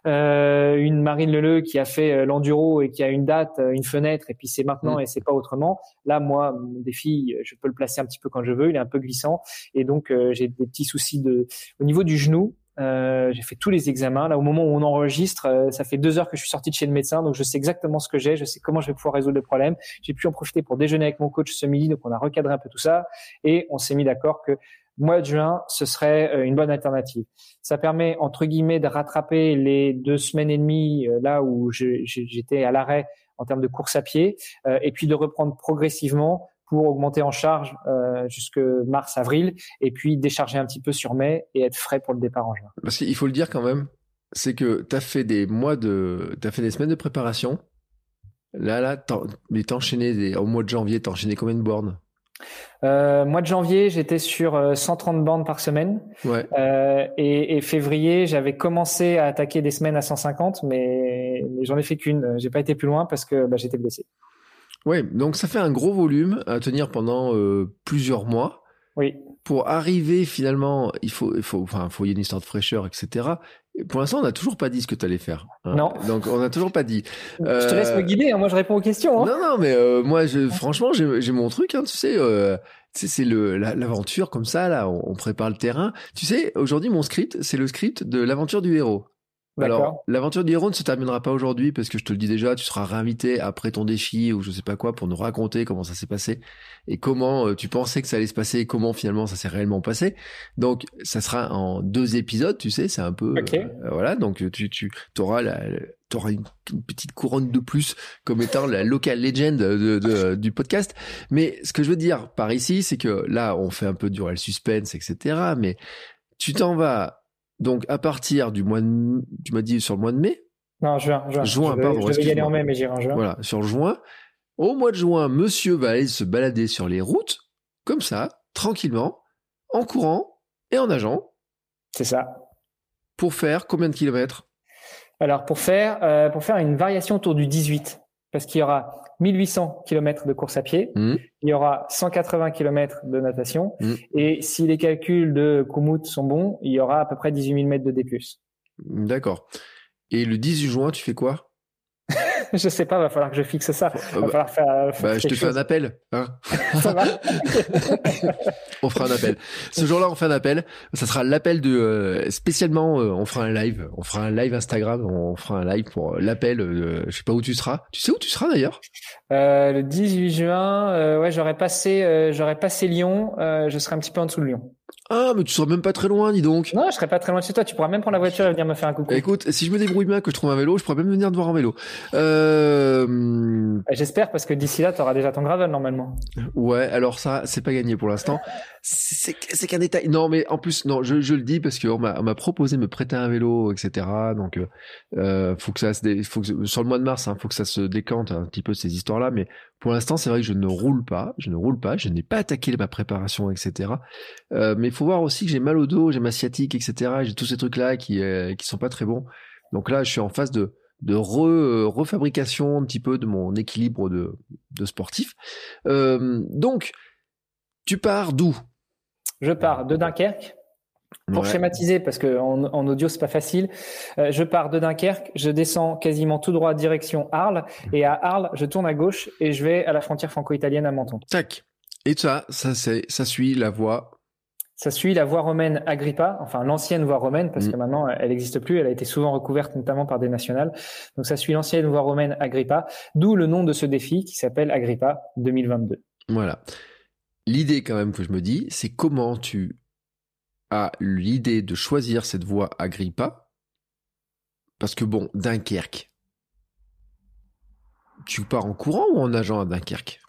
une Marine Leleu qui a fait l'enduro et qui a une date, une fenêtre et puis c'est maintenant mmh. et c'est pas autrement. Là, moi, mon défi, je peux le placer un petit peu quand je veux. Il est un peu glissant et donc j'ai des petits soucis de au niveau du genou, euh, j'ai fait tous les examens. Là, au moment où on enregistre, euh, ça fait deux heures que je suis sorti de chez le médecin, donc je sais exactement ce que j'ai, je sais comment je vais pouvoir résoudre le problème. J'ai pu en profiter pour déjeuner avec mon coach ce midi, donc on a recadré un peu tout ça et on s'est mis d'accord que mois de juin, ce serait euh, une bonne alternative. Ça permet entre guillemets de rattraper les deux semaines et demie là où j'étais à l'arrêt en termes de course à pied, et puis de reprendre progressivement pour augmenter en charge euh, jusque mars-avril et puis décharger un petit peu sur mai et être frais pour le départ en juin. Parce qu'il faut le dire quand même, c'est que tu as fait des mois de, tu as fait des semaines de préparation. Là, là, mais t'as enchaîné des, au mois de janvier, t'as enchaîné combien de bornes? Euh, mois de janvier, j'étais sur 130 euh, bornes par semaine. Ouais. Euh, et, et, février, j'avais commencé à attaquer des semaines à 150, mais, mais j'en ai fait qu'une. J'ai pas été plus loin parce que bah, j'étais blessé. Oui, donc ça fait un gros volume à tenir pendant euh, plusieurs mois. Oui. Pour arriver finalement, il faut, il faut, enfin, faut y une histoire de fraîcheur, etc. Et pour l'instant, on n'a toujours pas dit ce que tu allais faire. Hein. Non. Donc, on n'a toujours pas dit. Euh... Je te laisse me guider. Hein, moi, je réponds aux questions. Hein. Non, non, mais euh, moi, je, franchement, j'ai mon truc. Tu sais, euh, c'est le l'aventure comme ça. Là, on, on, prépare le terrain. Tu sais, aujourd'hui, mon script, c'est le script de l'aventure du héros. Alors, l'aventure ne se terminera pas aujourd'hui parce que je te le dis déjà, tu seras réinvité après ton défi ou je sais pas quoi pour nous raconter comment ça s'est passé et comment euh, tu pensais que ça allait se passer et comment finalement ça s'est réellement passé. Donc, ça sera en deux épisodes, tu sais, c'est un peu okay. euh, voilà. Donc, tu tu auras la auras une, une, petite couronne de plus comme étant la local legend de, de, du podcast. Mais ce que je veux dire par ici, c'est que là, on fait un peu durer le suspense, etc. Mais tu t'en vas donc à partir du mois de, tu m'as dit sur le mois de mai? Non, juin. Juin, juin je pardon. Je y aller en mai, mais j'irai en juin. Voilà, sur juin, Au mois de juin, monsieur va aller se balader sur les routes, comme ça, tranquillement, en courant et en nageant. C'est ça. Pour faire combien de kilomètres? Alors, pour faire, euh, pour faire une variation autour du 18, parce qu'il y aura 1800 km de course à pied, Mmh. il y aura 180 km de natation, Mm. et si les calculs de Koumut sont bons, il y aura à peu près 18 000 mètres de D+. D'accord. Et le 18 juin, tu fais quoi? je sais pas, va falloir que je fixe ça. Euh, Va bah, falloir faire. faire bah, Je te fais un appel. Hein Ça va on fera un appel. Ce jour-là, on fait un appel. Ça sera l'appel de euh, spécialement. euh, on fera un live. On fera un live Instagram. On fera un live pour euh, l'appel. euh, je sais pas où tu seras. Tu sais où tu seras d'ailleurs? Euh, le 18 juin, euh, ouais, j'aurais passé, euh, j'aurais passé Lyon. euh, je serai un petit peu en dessous de Lyon. Ah, mais tu seras même pas très loin, dis donc. Non, je serai pas très loin de chez toi. Tu pourras même prendre la voiture et venir me faire un coucou. Écoute, si je me débrouille bien, que je trouve un vélo, je pourrais même venir te voir en vélo. Euh, J'espère parce que d'ici là, tu auras déjà ton gravel normalement. Ouais, alors ça, c'est pas gagné pour l'instant. C'est qu'un détail. Non, mais en plus, non, je, je le dis parce qu'on m'a proposé de me prêter un vélo, etc. Donc, euh, euh, faut que ça se, dé- faut que sur le mois de mars, hein, faut que ça se décante un petit peu ces histoires-là. Mais pour l'instant, c'est vrai que je ne roule pas, je ne roule pas, je n'ai pas attaqué ma préparation, etc. Euh, mais il faut voir aussi que j'ai mal au dos, j'ai ma sciatique, etc. J'ai tous ces trucs-là qui euh, sont pas très bons. Donc là, je suis en phase de de euh, refabrication un petit peu de mon équilibre de, de sportif. Euh, donc, tu pars d'où? Je pars de Dunkerque. Pour Ouais. schématiser, parce que en, en audio c'est pas facile, euh, je pars de Dunkerque, je descends quasiment tout droit direction Arles, et à Arles, je tourne à gauche et je vais à la frontière franco-italienne à Menton. Tac. Et ça, ça, c'est, ça suit la voie. Ça suit la voie romaine Agrippa, enfin l'ancienne voie romaine, parce Mm. que maintenant elle n'existe plus, elle a été souvent recouverte notamment par des nationales. Donc ça suit l'ancienne voie romaine Agrippa, d'où le nom de ce défi qui s'appelle Agrippa 2022. Voilà. L'idée quand même que je me dis, c'est comment tu as l'idée de choisir cette voie Agrippa. Parce que bon, Dunkerque. Tu pars en courant ou en nageant à Dunkerque?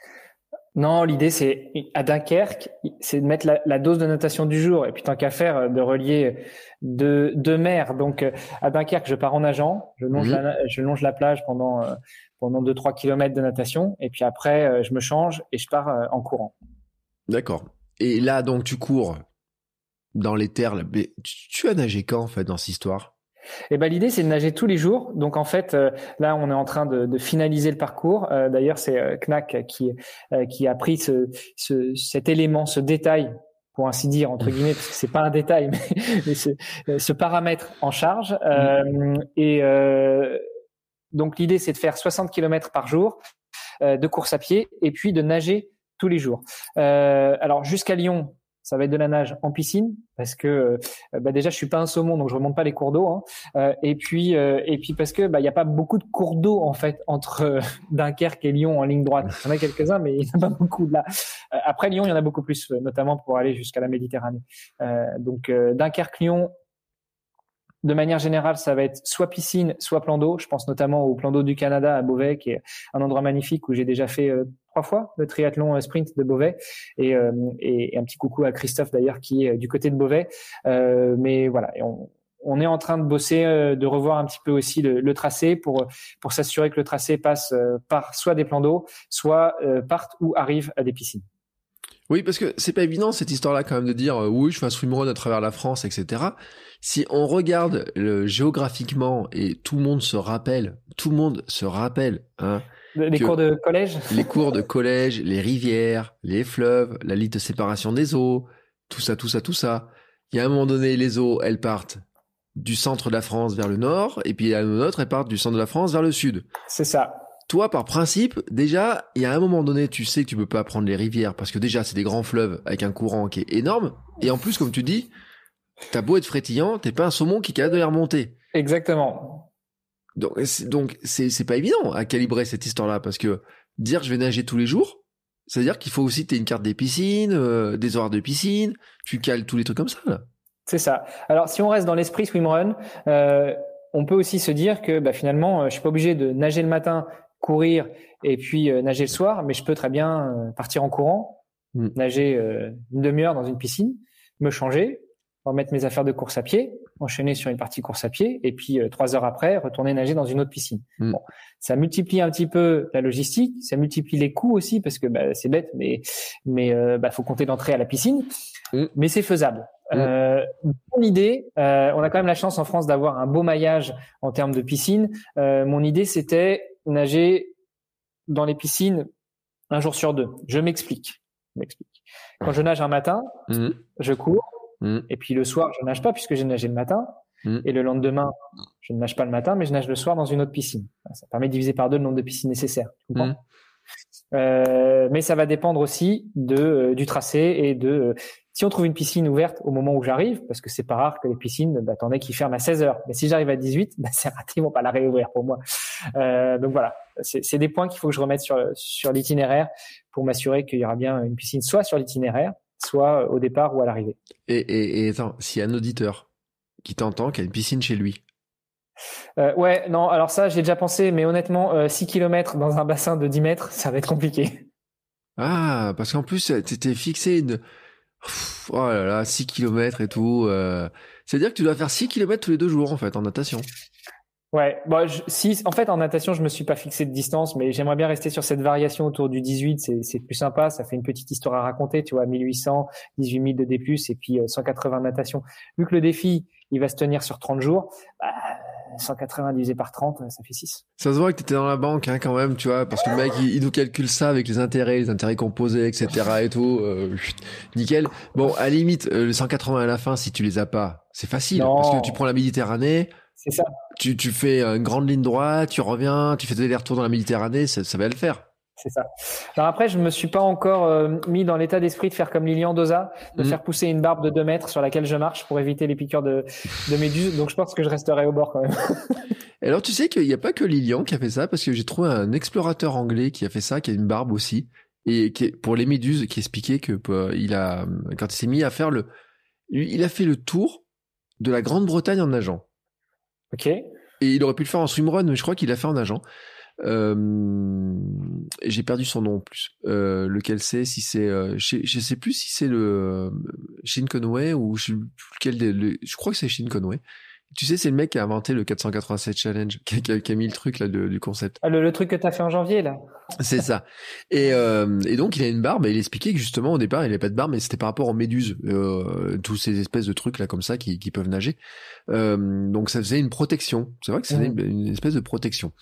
Non, l'idée c'est à Dunkerque, c'est de mettre la, la dose de natation du jour, et puis tant qu'à faire, de relier deux, deux mers. Donc euh, à Dunkerque, je pars en nageant, je longe, Mhm. la, je longe la plage pendant euh, pendant deux trois kilomètres de natation, et puis après euh, je me change et je pars euh, en courant. D'accord. Et là, donc, tu cours dans les terres. là. Mais tu, tu as nagé quand, en fait, dans cette histoire? Et ben l'idée c'est de nager tous les jours. Donc en fait euh, là on est en train de, de finaliser le parcours. Euh, D'ailleurs c'est euh, Knack qui qui a pris ce, ce cet élément, ce détail pour ainsi dire entre guillemets parce que c'est pas un détail mais, mais ce, ce paramètre en charge. Euh, et donc l'idée c'est de faire 60 km par jour de course à pied et puis de nager tous les jours. Alors jusqu'à Lyon ça va être de la nage en piscine parce que euh, bah déjà je suis pas un saumon donc je remonte pas les cours d'eau hein. Euh, et puis euh, et puis parce que bah il y a pas beaucoup de cours d'eau en fait entre Dunkerque et Lyon en ligne droite. Il y en a quelques-uns mais il y en a pas beaucoup là. Après Lyon, il y en a beaucoup plus notamment pour aller jusqu'à la Méditerranée. Donc Dunkerque Lyon de manière générale, ça va être soit piscine, soit plan d'eau. Je pense notamment au plan d'eau du Canada à Beauvais, qui est un endroit magnifique où j'ai déjà fait euh, trois fois le triathlon euh, sprint de Beauvais. Et, euh, et, un petit coucou à Christophe d'ailleurs, qui est euh, du côté de Beauvais. Euh, mais voilà, on, est en train de bosser, de revoir un petit peu aussi le, le tracé pour pour s'assurer que le tracé passe par soit des plans d'eau, soit parte ou arrive à des piscines. Oui, parce que c'est pas évident cette histoire-là quand même de dire euh, oui, je fais un swimrun à travers la France, etc. Si on regarde le, géographiquement et tout le monde se rappelle, tout le monde se rappelle, hein, Les cours de collège? les cours de collège, les rivières, les fleuves, la ligne de séparation des eaux, tout ça, tout ça, tout ça. Il y a un moment donné, les eaux, elles partent du centre de la France vers le nord, et puis à un autre, elles partent du centre de la France vers le sud. C'est ça. Toi, par principe, déjà, il y a un moment donné, tu sais que tu peux pas prendre les rivières parce que déjà, c'est des grands fleuves avec un courant qui est énorme. Et en plus, comme tu dis, t'as beau être frétillant, t'es pas un saumon qui est capable de les remonter. Exactement. Donc, c'est, donc, c'est, c'est pas évident à calibrer cette histoire-là parce que dire je vais nager tous les jours, c'est-à-dire qu'il faut aussi que t'aies une carte des piscines, euh, des horaires de piscine, tu cales tous les trucs comme ça, là. C'est ça. Alors, si on reste dans l'esprit swimrun, euh, on peut aussi se dire que bah, finalement, euh, je suis pas obligé de nager le matin, courir et puis euh, nager le soir, mais je peux très bien euh, partir en courant, Mm. nager euh, une demi-heure dans une piscine, me changer, remettre mes affaires de course à pied, enchaîner sur une partie course à pied, et puis trois heures après, retourner nager dans une autre piscine. Mm. Bon, ça multiplie un petit peu la logistique, ça multiplie les coûts aussi, parce que bah, c'est bête, mais mais bah, faut compter d'entrée à la piscine, mm. mais c'est faisable. Euh, mon idée, euh, on a quand même la chance en France d'avoir un beau maillage en termes de piscine. Euh, mon idée, c'était nager dans les piscines un jour sur deux. Je m'explique. m'explique. Quand je nage un matin, mmh. je cours, mmh. et puis le soir, je nage pas puisque j'ai nagé le matin. Mmh. Et le lendemain, je ne nage pas le matin, mais je nage le soir dans une autre piscine. Ça permet de diviser par deux le nombre de piscines nécessaires. Tu comprends? Euh, mais ça va dépendre aussi de euh, du tracé et de euh, si on trouve une piscine ouverte au moment où j'arrive, parce que c'est pas rare que les piscines, bah, t'en as qui ferment à 16 heures. Mais si j'arrive à 18, bah, c'est raté, ils vont pas la réouvrir pour moi. Euh, donc voilà, c'est des points qu'il faut que je remette sur sur l'itinéraire pour m'assurer qu'il y aura bien une piscine soit sur l'itinéraire, soit au départ ou à l'arrivée. Et, et, et attends, s'il y a un auditeur qui t'entend, qui a une piscine chez lui, euh, ouais, non, alors ça, j'ai déjà pensé, mais honnêtement, euh, 6 km dans un bassin de 10 mètres, ça va être compliqué. Ah, parce qu'en plus, t'étais fixé Oh là là, 6 km et tout. Euh... C'est-à-dire que tu dois faire 6 km tous les deux jours, en fait, en natation. Ouais, bon, si, en fait, en natation, je me suis pas fixé de distance, mais j'aimerais bien rester sur cette variation autour du 18. C'est plus sympa, ça fait une petite histoire à raconter, tu vois, 1800, 18 000 de D+, et puis 180 euh, natation. Vu que le défi, il va se tenir sur 30 jours, bah, 180 divisé par 30, ça fait 6. Ça se voit que tu étais dans la banque hein, quand même, tu vois, parce que le mec, il, nous calcule ça avec les intérêts, les intérêts composés, etc. et tout. Euh, nickel. Bon, à la limite, euh, les 180 à la fin, si tu les as pas, c'est facile, parce que tu prends la Méditerranée. C'est ça. Tu, tu fais une grande ligne droite, tu reviens, tu fais des allers-retours dans la Méditerranée, ça, ça va le faire. C'est ça. Alors après, je me suis pas encore euh, mis dans l'état d'esprit de faire comme Lilian Doza, de mm. faire pousser une barbe de 2 mètres sur laquelle je marche pour éviter les piqûres de, de méduses. Donc je pense que je resterai au bord quand même. Alors tu sais qu'il n'y a pas que Lilian qui a fait ça, parce que j'ai trouvé un explorateur anglais qui a fait ça, qui a une barbe aussi, et qui pour les méduses, qui expliquait que euh, il a, quand il s'est mis à faire le, il a fait le tour de la Grande-Bretagne en nageant. Ok. Et il aurait pu le faire en swimrun, mais je crois qu'il l'a fait en nageant. Euh, j'ai perdu son nom en plus. Euh, lequel c'est Si c'est, euh, je, sais plus si c'est le Shin Conway ou je, lequel je crois que c'est Shin Conway. Tu sais, c'est le mec qui a inventé le 487 challenge, qui a, qui a mis le truc là du concept. Ah, le, truc que t'as fait en janvier là. C'est ça. Et, euh, et donc il a une barbe et il expliquait que justement au départ il avait pas de barbe, mais c'était par rapport aux méduses, euh, tous ces espèces de trucs là comme ça qui, qui peuvent nager. Euh, donc ça faisait une protection. C'est vrai que c'était mmh. une, espèce de protection.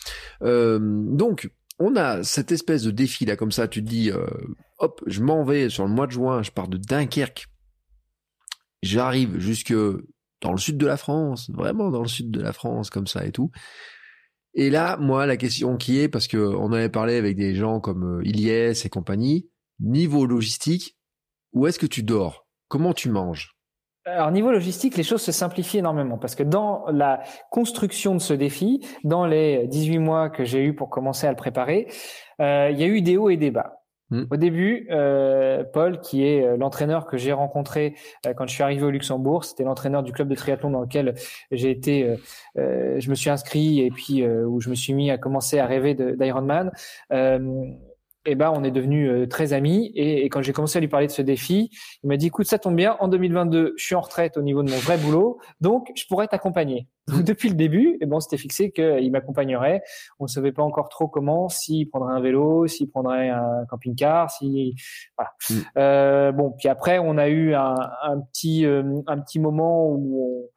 Euh, donc on a cette espèce de défi là comme ça. Tu te dis, euh, hop, je m'en vais sur le mois de juin, je pars de Dunkerque. J'arrive jusque dans le sud de la France, vraiment dans le sud de la France, comme ça et tout. Et là, moi, la question qui est, parce que on avait parlé avec des gens comme euh, Ilyes et compagnie, niveau logistique, où est-ce que tu dors? Comment tu manges? Alors niveau logistique, les choses se simplifient énormément parce que dans la construction de ce défi, dans les 18 mois que j'ai eu pour commencer à le préparer, euh, il y a eu des hauts et des bas. Mm. Au début, euh, Paul, qui est euh, l'entraîneur que j'ai rencontré euh, quand je suis arrivé au Luxembourg, c'était l'entraîneur du club de triathlon dans lequel j'ai été, je me suis inscrit et puis où je me suis mis à commencer à rêver d'Ironman eh ben on est devenus euh, très amis. Et, quand j'ai commencé à lui parler de ce défi, il m'a dit écoute, ça tombe bien, en 2022, je suis en retraite au niveau de mon vrai boulot, donc je pourrais t'accompagner. Donc depuis le début, et eh bon, c'était fixé qu'il m'accompagnerait. On ne savait pas encore trop comment, s'il prendrait un vélo, s'il prendrait un camping-car, si voilà. Mm. Euh, bon, puis après, on a eu un, un petit euh, un petit moment où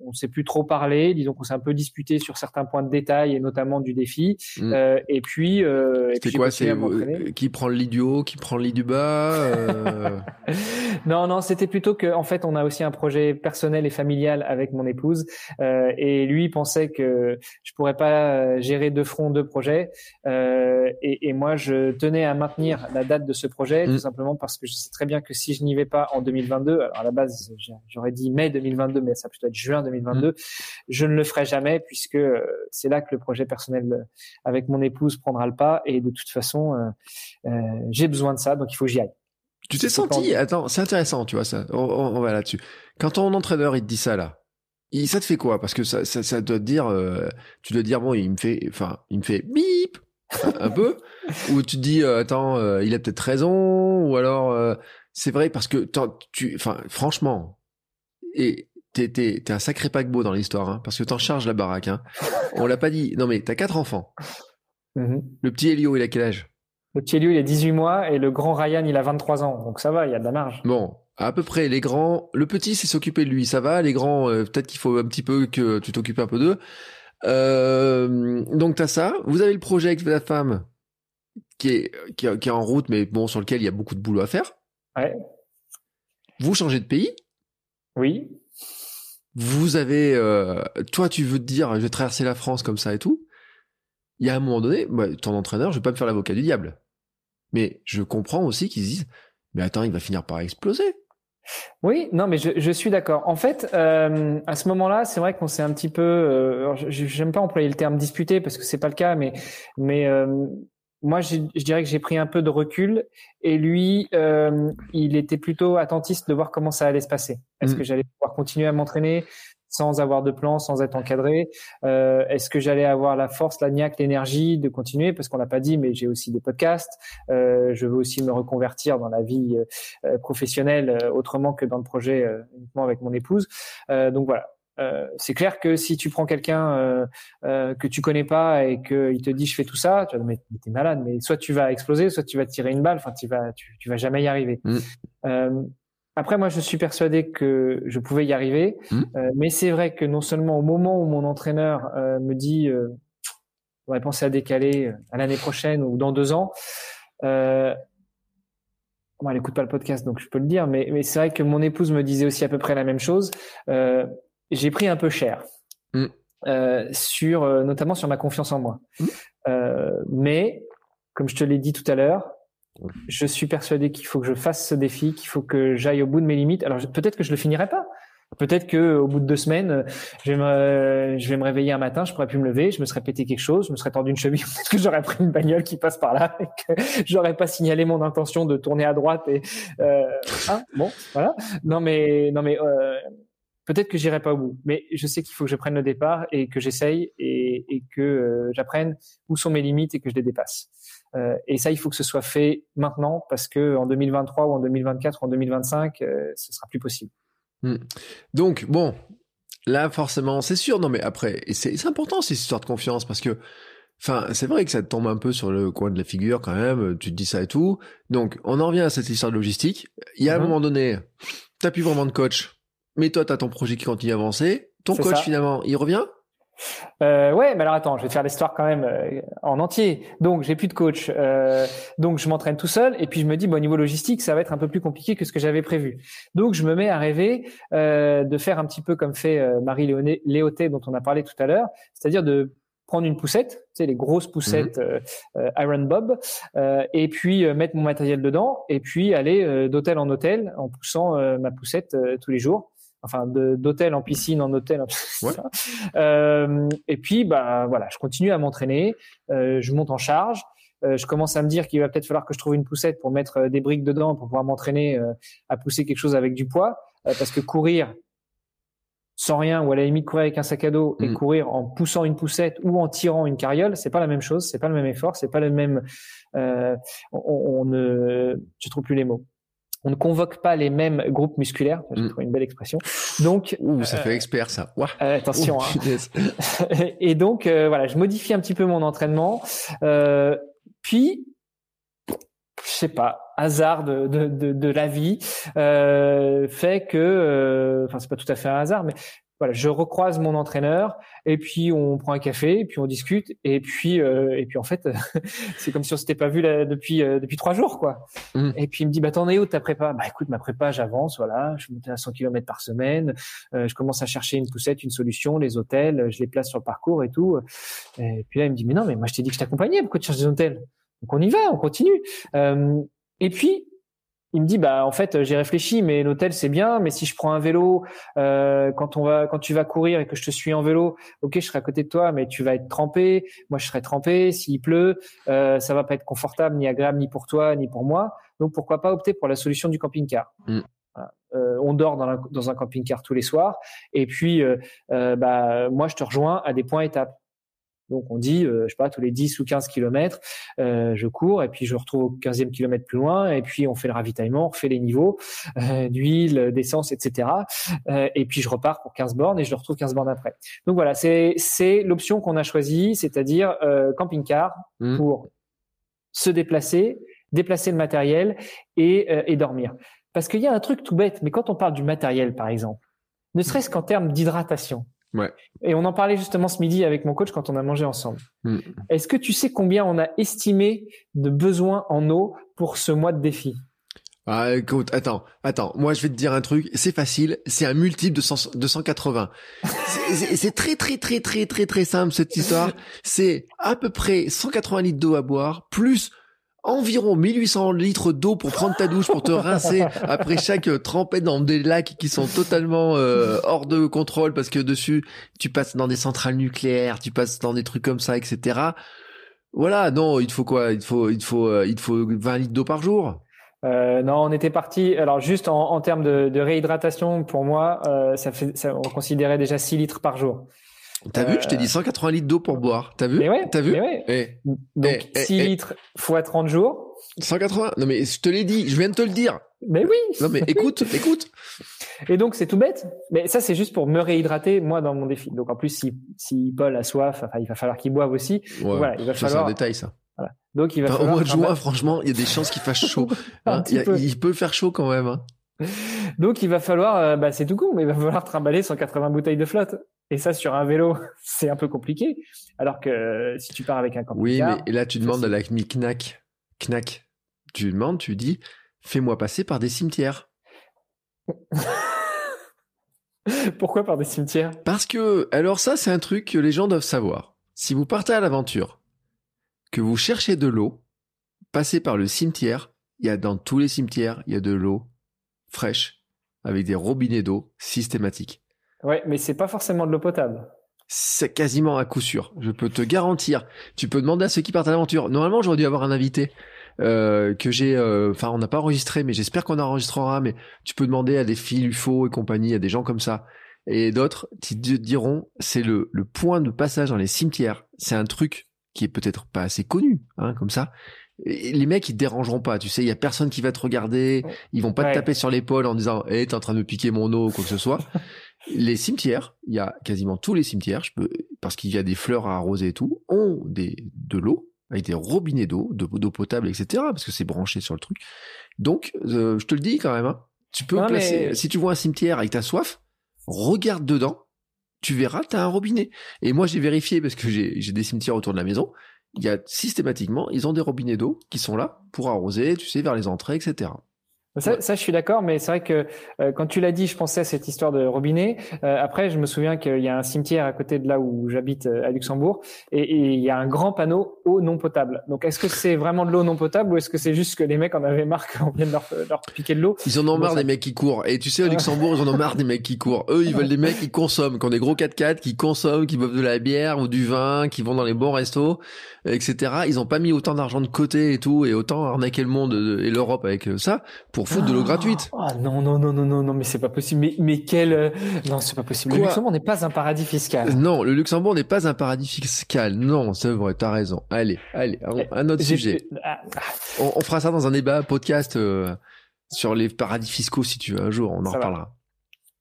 on, s'est plus trop parlé, disons qu'on s'est un peu disputé sur certains points de détail et notamment du défi. Mm. Euh, et puis, euh, c'est quoi C'est euh, qui prend le lit du haut, qui prend le lit du bas euh... Non, non, c'était plutôt que en fait, on a aussi un projet personnel et familial avec mon épouse, euh, et lui pensait que je pourrais pas gérer deux fronts, deux projets, euh, et, et, moi, je tenais à maintenir la date de ce projet mm. tout simplement parce que je sais très bien que si je n'y vais pas en 2022, alors à la base, j'aurais dit mai 2022, mais ça peut être juin 2022. Mm. Je ne le ferai jamais puisque euh, c'est là que le projet personnel euh, avec mon épouse prendra le pas et de toute façon, euh, j'ai besoin de ça, donc il faut que j'y aille. Tu t'es senti, attends, c'est intéressant, tu vois ça. On, va là-dessus. Quand ton entraîneur il te dit ça là, il, ça te fait quoi? Parce que ça, ça, doit te dire, tu dois dire bon, il me fait, enfin, il me fait bip un peu, ou tu te dis attends, il a peut-être raison, ou alors c'est vrai parce que tu, enfin, franchement, et t'es, un sacré paquebot dans l'histoire, hein, parce que t'en charges la baraque. Hein. On l'a pas dit. Non, mais t'as quatre enfants. Mhm. Le petit Elio, il a quel âge? Le petit Elio, il a 18 mois et le grand Ryan, il a 23 ans. Donc ça va, il y a de la marge. Bon, à peu près. Les grands, le petit, c'est s'occuper de lui, ça va. Les grands, euh, peut-être qu'il faut un petit peu que tu t'occupes un peu d'eux. Euh, donc t'as ça. Vous avez le projet avec ta femme qui est, qui est, qui est en route, mais bon, sur lequel il y a beaucoup de boulot à faire. Ouais. Vous changez de pays? Oui. Vous avez, euh, toi, tu veux te dire, je vais traverser la France comme ça et tout. Il y a un moment donné, bah, ton entraîneur, je vais pas me faire l'avocat du diable. Mais je comprends aussi qu'ils se disent, mais attends, il va finir par exploser. Oui, non, mais je, je suis d'accord. En fait, euh, à ce moment-là, c'est vrai qu'on s'est un petit peu. Euh, j'aime pas employer le terme disputé parce que c'est pas le cas, mais mais euh, moi, je, je dirais que j'ai pris un peu de recul et lui, euh, il était plutôt attentiste de voir comment ça allait se passer. Est-ce Mm. que j'allais pouvoir continuer à m'entraîner sans avoir de plan, sans être encadré? Euh, Est-ce que j'allais avoir la force, la niaque, l'énergie de continuer? Parce qu'on l'a pas dit, mais j'ai aussi des podcasts. Euh, je veux aussi me reconvertir dans la vie euh, professionnelle euh, autrement que dans le projet euh, uniquement avec mon épouse. Euh, donc voilà. Euh, c'est clair que si tu prends quelqu'un euh, euh, que tu connais pas et qu'il te dit je fais tout ça, tu vas mais t'es malade, mais soit tu vas exploser, soit tu vas tirer une balle, enfin tu vas tu, tu vas jamais y arriver. Mm. Après moi je suis persuadé que je pouvais y arriver, Mm. Mais c'est vrai que non seulement au moment où mon entraîneur me dit on va penser à décaler à l'année prochaine ou dans deux ans, euh, Bon, elle n'écoute pas le podcast, donc je peux le dire, mais, mais c'est vrai que mon épouse me disait aussi à peu près la même chose. Euh, j'ai pris un peu cher, Mm. euh, sur, euh, notamment sur ma confiance en moi. Mm. Euh, mais, comme je te l'ai dit tout à l'heure, je suis persuadé qu'il faut que je fasse ce défi, qu'il faut que j'aille au bout de mes limites. Alors peut-être que je le finirai pas. Peut-être que au bout de deux semaines, euh, je vais, me, je vais me réveiller un matin, je pourrais plus me lever, je me serais pété quelque chose, je me serais tordu une cheville, peut-être que j'aurais pris une bagnole qui passe par là, et que j'aurais pas signalé mon intention de tourner à droite et euh, hein, bon, voilà. Non mais non mais euh, peut-être que j'irai pas au bout, mais je sais qu'il faut que je prenne le départ et que j'essaye et, et que euh, j'apprenne où sont mes limites et que je les dépasse. Euh, et ça, il faut que ce soit fait maintenant parce que en 2023 ou en 2024 ou en 2025, euh, ce sera plus possible. Donc, bon, là, forcément, c'est sûr. Non, mais après, c'est important, ces histoires de confiance, parce que, enfin, c'est vrai que ça te tombe un peu sur le coin de la figure quand même, tu te dis ça et tout. Donc, on en revient à cette histoire de logistique. Il y a un Mhm. moment donné, t'as plus vraiment de coach, mais toi, t'as ton projet qui continue à avancer. Ton coach, ça. finalement, il revient? Euh, ouais, mais alors attends, je vais te faire l'histoire quand même euh, en entier. Donc j'ai plus de coach, euh, donc je m'entraîne tout seul et puis je me dis bon au niveau logistique ça va être un peu plus compliqué que ce que j'avais prévu. Donc je me mets à rêver euh, de faire un petit peu comme fait euh, Marie Léoté dont on a parlé tout à l'heure, c'est-à-dire de prendre une poussette, tu sais les grosses poussettes euh, Iron Bob, euh, et puis euh, mettre mon matériel dedans et puis aller euh, d'hôtel en hôtel en poussant euh, ma poussette euh, tous les jours. Enfin, d'hôtel en piscine, en hôtel. En... Ouais. Euh, et puis, bah voilà, je continue à m'entraîner, euh, je monte en charge. Euh, je commence à me dire qu'il va peut-être falloir que je trouve une poussette pour mettre des briques dedans pour pouvoir m'entraîner à pousser quelque chose avec du poids, parce que courir sans rien ou à la limite courir avec un sac à dos et Mm. courir en poussant une poussette ou en tirant une carriole, c'est pas la même chose, c'est pas le même effort, c'est pas le même. On, on ne, je trouve plus les mots. On ne convoque pas les mêmes groupes musculaires. J'ai Mm. trouvé une belle expression. Donc, Ouh, ça Euh, fait expert, ça. Ouah. euh, attention. Ouh, hein. et donc euh, voilà, je modifie un petit peu mon entraînement. Euh, puis, je sais pas, hasard de, de, de, de la vie euh, fait que, euh, enfin c'est pas tout à fait un hasard, mais voilà, je recroise mon entraîneur et puis on prend un café et puis on discute et puis euh, et puis en fait c'est comme si on s'était pas vu là, depuis euh, depuis trois jours quoi. Mm. Et puis il me dit bah t'en es où ta prépa? Bah écoute ma prépa j'avance voilà, je monte à 100 km par semaine, euh, je commence à chercher une poussette, une solution, les hôtels, je les place sur le parcours et tout. Et puis là il me dit mais non mais moi je t'ai dit que je t'accompagnais, pourquoi tu cherches des hôtels? Donc on y va, on continue. Euh, et puis il me dit bah en fait j'ai réfléchi mais l'hôtel c'est bien mais si je prends un vélo euh, quand on va quand tu vas courir et que je te suis en vélo ok je serai à côté de toi mais tu vas être trempé. Moi je serai trempé. S'il pleut euh, ça va pas être confortable ni agréable ni pour toi ni pour moi. Donc pourquoi pas opter pour la solution du camping-car. Mm. Voilà. Euh, on dort dans, la- dans un camping-car tous les soirs. Et puis euh, bah moi je te rejoins à des points étapes Donc on dit, euh, je sais pas, tous les 10 ou 15 kilomètres, euh, je cours et puis je retrouve au 15e kilomètre plus loin et puis on fait le ravitaillement, on refait les niveaux euh, d'huile, d'essence, etc. Euh, et puis je repars pour 15 bornes et je le retrouve 15 bornes après. Donc voilà, c'est c'est l'option qu'on a choisie, c'est-à-dire euh, camping-car Mm. pour se déplacer, déplacer le matériel et, euh, et dormir. Parce qu'il y a un truc tout bête, mais quand on parle du matériel, par exemple, ne serait-ce qu'en termes d'hydratation. Ouais. Et on en parlait justement ce midi avec mon coach quand on a mangé ensemble. Mm. Est-ce que tu sais combien on a estimé de besoins en eau pour ce mois de défi? Ah, écoute, attends, attends. Moi, je vais te dire un truc. C'est facile. C'est un multiple de, 100 de 180. C'est- C'est c'est très, très, très, très, très, très simple, cette histoire. C'est à peu près 180 litres d'eau à boire, plus environ 1800 litres d'eau pour prendre ta douche, pour te rincer après chaque trempette dans des lacs qui sont totalement euh, hors de contrôle parce que dessus, tu passes dans des centrales nucléaires, tu passes dans des trucs comme ça, etc. Voilà, non, il faut quoi? Il faut, il faut, euh, il faut 20 litres d'eau par jour? Euh, non, on était parti. Alors juste en, en termes de, de réhydratation, pour moi, euh, ça fait, ça, on considérait déjà 6 litres par jour. T'as vu Euh, Je t'ai dit 180 litres d'eau pour boire. T'as vu ouais, T'as vu ouais. Eh, Donc eh, 6 eh. litres fois 30 jours. 180 Non mais je te l'ai dit, je viens de te le dire. Mais oui. Non mais écoute, écoute. Et donc c'est tout bête. Mais ça c'est juste pour me réhydrater moi dans mon défi. Donc en plus si si Paul a soif, enfin, il va falloir qu'il boive aussi. Ouais, Voilà, il va ça, c'est un falloir. détail ça. Donc il va Enfin, au falloir. mois de juin, franchement, il y a des chances qu'il fasse chaud. Hein. il, a- peu. il peut faire chaud quand même. hein. Donc il va falloir, euh, bah c'est tout con, mais il va falloir trimballer 180 bouteilles de flotte. Et ça sur un vélo, c'est un peu compliqué. Alors que euh, si tu pars avec un Oui, camping-car, mais là tu demandes à la knack, knack. Tu demandes, tu dis, fais-moi passer par des cimetières. pourquoi par des cimetières? Parce que, alors ça, c'est un truc que les gens doivent savoir. Si vous partez à l'aventure, que vous cherchez de l'eau, passez par le cimetière. Il y a dans tous les cimetières, il y a de l'eau fraîche avec des robinets d'eau systématiques. Ouais, mais c'est pas forcément de l'eau potable. C'est quasiment à coup sûr. Je peux te garantir. Tu peux demander à ceux qui partent à l'aventure. Normalement, j'aurais dû avoir un invité euh, que j'ai. euh, Enfin, on n'a pas enregistré, mais j'espère qu'on enregistrera. Mais tu peux demander à des filles UFO et compagnie, à des gens comme ça, et d'autres qui te diront c'est le le point de passage dans les cimetières. C'est un truc qui est peut-être pas assez connu, hein, comme ça. Et les mecs, ils te dérangeront pas. Tu sais, il y a personne qui va te regarder. Ils vont pas Ouais. te taper sur l'épaule en disant, "Eh, t'es en train de piquer mon eau" ou quoi que ce soit. les cimetières, il y a quasiment tous les cimetières, je peux, parce qu'il y a des fleurs à arroser et tout, ont des, de l'eau, avec des robinets d'eau, de- d'eau potable, etc., parce que c'est branché sur le truc. Donc, euh, je te le dis quand même, hein, tu peux Non, placer, mais- si tu vois un cimetière avec ta soif, regarde dedans, tu verras, t'as un robinet. Et moi, j'ai vérifié parce que j'ai j'ai des cimetières autour de la maison. Il y a systématiquement, ils ont des robinets d'eau qui sont là pour arroser, tu sais, vers les entrées, etc. Ça, ça, je suis d'accord, mais c'est vrai que euh, quand tu l'as dit, je pensais à cette histoire de robinet. Euh, après, je me souviens qu'il y a un cimetière à côté de là où j'habite euh, à Luxembourg, et, et il y a un grand panneau eau non potable. Donc, est-ce que c'est vraiment de l'eau non potable ou est-ce que c'est juste que les mecs en avaient marre qu'on vienne leur, leur piquer de l'eau? Ils en ont marre des mecs qui courent. Et tu sais, Ouais. Luxembourg, ils en ont marre des mecs qui courent. Eux, ils veulent des mecs qui consomment, qui ont des gros 4x4, qui consomment, qui boivent de la bière ou du vin, qui vont dans les bons restos, etc. Ils ont pas mis autant d'argent de côté et tout, et autant arnaquer le monde et l'Europe avec euh, ça, pour foutre de l'eau gratuite. Ah non non non non non non mais c'est pas possible. Mais mais quel euh, non c'est pas possible. Le Luxembourg n'est pas un paradis fiscal. Non, le Luxembourg n'est pas un paradis fiscal. Non, c'est vrai, t'as raison. Allez, allez, un, un autre sujet. Ah, ah, On, on fera ça dans un débat podcast euh, sur les paradis fiscaux si tu veux un jour, on en Ça va. reparlera.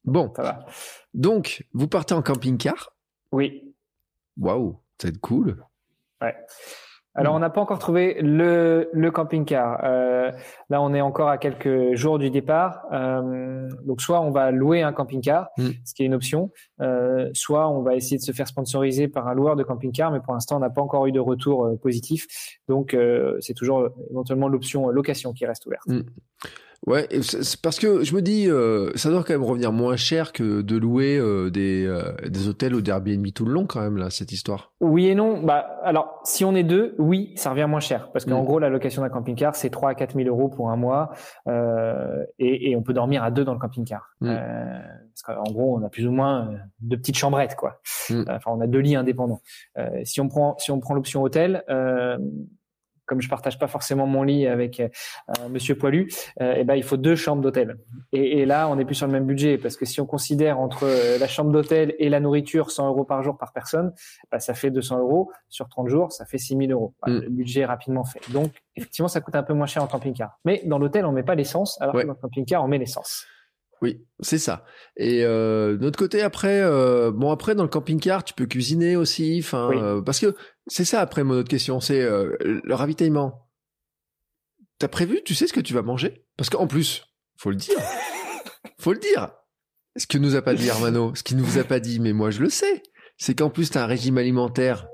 Bon, ça va. donc, vous partez en camping-car? Oui. Waouh, ça va être cool. Ouais. Alors, on n'a pas encore trouvé le, le camping-car. Euh, là, on est encore à quelques jours du départ. Euh, donc, soit on va louer un camping-car, Mm. ce qui est une option, euh, soit on va essayer de se faire sponsoriser par un loueur de camping-car, mais pour l'instant, on n'a pas encore eu de retour euh, positif. Donc, euh, c'est toujours euh, éventuellement l'option location qui reste ouverte. Ouais, c'est parce que je me dis, euh, ça doit quand même revenir moins cher que de louer euh, des, euh, des hôtels ou des Airbnb tout le long quand même là, cette histoire. Oui et non. Bah, alors, si on est deux, oui, ça revient moins cher. Parce qu'en Mm. gros, la location d'un camping-car, c'est 3 à 4 000 euros pour un mois. Euh, et, et on peut dormir à deux dans le camping-car. Mm. Euh, parce qu'en gros, on a plus ou moins euh, deux petites chambrettes, quoi. Mm. Enfin, on a deux lits indépendants. Euh, si on prend, si on prend l'option hôtel, euh, comme je partage pas forcément mon lit avec euh, Monsieur Poilu, euh, eh ben il faut deux chambres d'hôtel. Et, et, là, on n'est plus sur le même budget parce que si on considère entre euh, la chambre d'hôtel et la nourriture 100 euros par jour par personne, bah, ça fait 200 euros sur 30 jours, ça fait 6000 euros. Mm. Le budget est rapidement fait. Donc effectivement, ça coûte un peu moins cher en camping-car. Mais dans l'hôtel, on met pas l'essence, alors que dans le camping-car, on met l'essence. Oui, c'est ça. Et euh, de notre côté, après, euh, bon après dans le camping-car, tu peux cuisiner aussi, enfin, euh, parce que c'est ça après mon autre question, c'est euh, le ravitaillement. T'as prévu, tu sais ce que tu vas manger? Parce qu'en plus, faut le dire, faut le dire. Ce que nous a pas dit Armano, ce qu'il nous a pas dit, mais moi je le sais, c'est qu'en plus t'as un régime alimentaire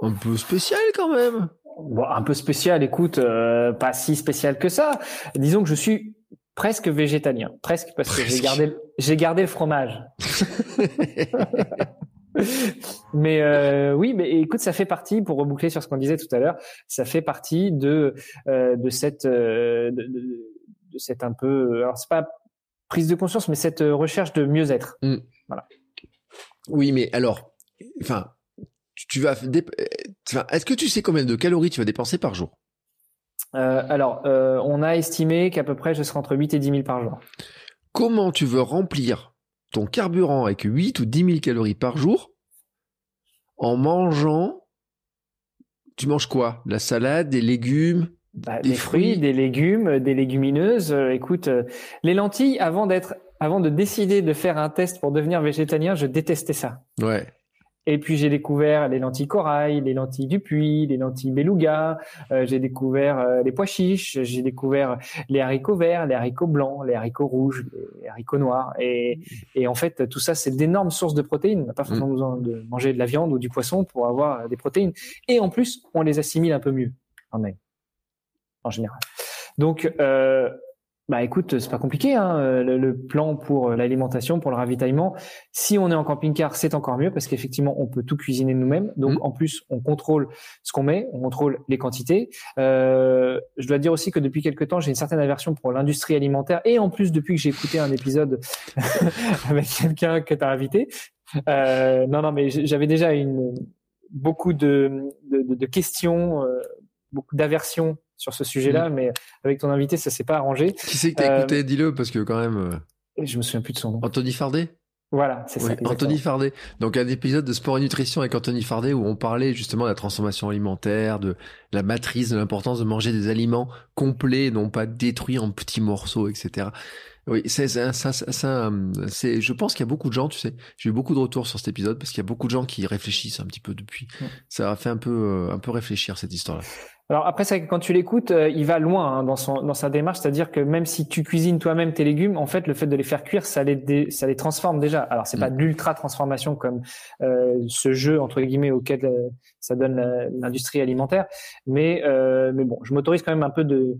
un peu spécial quand même. Bon, un peu spécial, écoute, pas si spécial que ça. Disons que je suis presque végétalien, presque parce que j'ai gardé j'ai gardé le fromage. mais euh, oui, mais écoute, ça fait partie pour reboucler sur ce qu'on disait tout à l'heure, ça fait partie de euh, de cette euh, de, de, cette un peu alors c'est pas prise de conscience mais cette recherche de mieux-être. Mm. Voilà. Oui, mais alors enfin tu vas est-ce que tu sais combien de calories tu vas dépenser par jour? Euh, alors, euh, on a estimé qu'à peu près, je serai entre 8 et 10 000 par jour. Comment tu veux remplir ton carburant avec 8 ou 10 000 calories par jour en mangeant Tu manges quoi? La salade, des légumes bah, des, fruits, des légumes, des légumineuses. Euh, écoute, les lentilles, avant d'être, avant de décider de faire un test pour devenir végétalien, je détestais ça. Ouais. Et puis j'ai découvert les lentilles corail, les lentilles du puits, les lentilles beluga, euh, j'ai découvert euh, les pois chiches, j'ai découvert les haricots verts, les haricots blancs, les haricots rouges, les haricots noirs. Et, et en fait, tout ça, c'est d'énormes sources de protéines. On n'a pas forcément mm. besoin de manger de la viande ou du poisson pour avoir des protéines. Et en plus, on les assimile un peu mieux en en général. Donc, euh, bah écoute, c'est pas compliqué. Hein, euh, le, plan pour euh, l'alimentation, pour le ravitaillement. Si on est en camping-car, c'est encore mieux parce qu'effectivement, on peut tout cuisiner nous-mêmes. Donc mmh. en plus, on contrôle ce qu'on met, on contrôle les quantités. Euh, je dois dire aussi que depuis quelques temps, j'ai une certaine aversion pour l'industrie alimentaire et en plus depuis que j'ai écouté un épisode avec quelqu'un que tu as invité. Euh, non, non, mais j'avais déjà une beaucoup de, de, de questions, euh, beaucoup d'aversion sur ce sujet-là, mm. mais avec ton invité, ça s'est pas arrangé. Qui c'est que t'as écouté? Euh, Dis-le, parce que quand même. Euh, je me souviens plus de son nom. Anthony Fardet? Voilà, c'est ça. Anthony Fardet. Donc un épisode de Sport et Nutrition avec Anthony Fardet où on parlait justement de la transformation alimentaire, de la matrice, de l'importance de manger des aliments complets, non pas détruits en petits morceaux, etc. Oui, c'est ça, ça, ça c'est. Je pense qu'il y a beaucoup de gens, tu sais. J'ai eu beaucoup de retours sur cet épisode parce qu'il y a beaucoup de gens qui réfléchissent un petit peu depuis. Ça a fait un peu, euh, un peu réfléchir cette histoire-là. Alors après, ça, quand tu l'écoutes, euh, il va loin hein, dans, son, dans sa démarche, c'est-à-dire que même si tu cuisines toi-même tes légumes, en fait, le fait de les faire cuire, ça les, ça les transforme déjà. Alors c'est pas mm. de l'ultra transformation comme euh, ce jeu entre guillemets auquel euh, ça donne l'industrie alimentaire, mais mais bon, je m'autorise quand même un peu de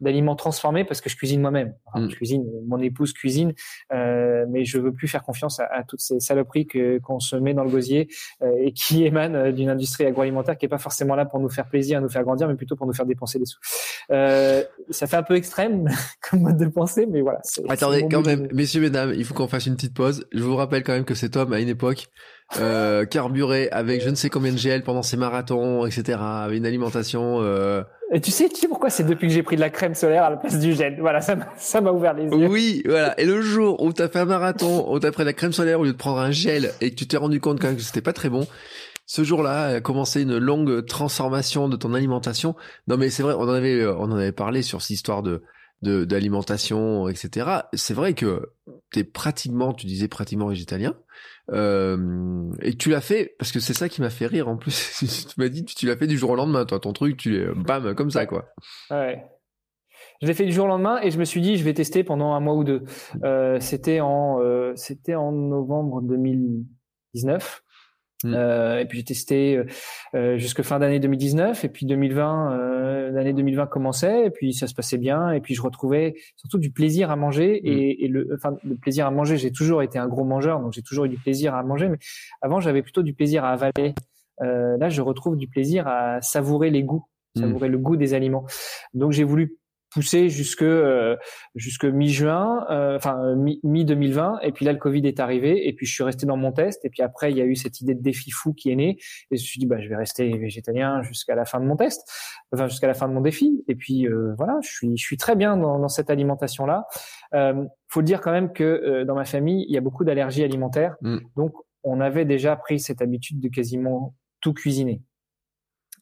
d'aliments transformés parce que je cuisine moi-même. Mm. Je cuisine, mon épouse cuisine, euh, mais je veux plus faire confiance à, à toutes ces saloperies que qu'on se met dans le gosier euh, et qui émanent euh, d'une industrie agroalimentaire qui est pas forcément là pour nous faire plaisir, nous faire grandir, mais plutôt pour nous faire dépenser des sous. Euh, ça fait un peu extrême comme mode de pensée, mais voilà. Attendez, quand même, messieurs, mesdames, il faut qu'on fasse une petite pause. Je vous rappelle quand même que cet homme à une époque euh, carburé avec je ne sais combien de gel pendant ses marathons, etc. Avec une alimentation. Euh... Et tu sais, tu sais pourquoi c'est depuis que j'ai pris de la crème solaire à la place du gel. Voilà, ça m'a, ça m'a ouvert les yeux. Oui, voilà. Et le jour où t'as fait un marathon, où t'as pris de la crème solaire au lieu de prendre un gel et que tu t'es rendu compte quand même que c'était pas très bon, ce jour-là a commencé une longue transformation de ton alimentation. Non, mais c'est vrai, on en avait, on en avait parlé sur cette histoire de d'alimentation, etc. C'est vrai que t'es pratiquement, tu disais pratiquement végétalien. Euh, et tu l'as fait parce que c'est ça qui m'a fait rire en plus. tu m'as dit tu l'as fait du jour au lendemain, toi, ton truc, tu es bam comme ça quoi. Ouais. Je l'ai fait du jour au lendemain et je me suis dit je vais tester pendant un mois ou deux. Euh, c'était en euh, c'était en novembre 2019. Mm. Euh, et puis j'ai testé euh, euh jusque fin d'année 2019 et puis 2020 euh, l'année 2020 commençait et puis ça se passait bien et puis je retrouvais surtout du plaisir à manger mm. et, et, le enfin le plaisir à manger j'ai toujours été un gros mangeur donc j'ai toujours eu du plaisir à manger mais avant j'avais plutôt du plaisir à avaler là je retrouve du plaisir à savourer les goûts mm. savourer le goût des aliments donc j'ai voulu poussé jusque euh, jusque mi-juin, euh, enfin mi 2020. Et puis là, le Covid est arrivé. Et puis je suis resté dans mon test. Et puis après, il y a eu cette idée de défi fou qui est née. Et je me suis dit, bah, je vais rester végétalien jusqu'à la fin de mon test, enfin jusqu'à la fin de mon défi. Et puis euh, voilà, je suis je suis très bien dans, dans cette alimentation là. Euh, faut dire quand même que dans ma famille, il y a beaucoup d'allergies alimentaires. Mm. Donc on avait déjà pris cette habitude de quasiment tout cuisiner.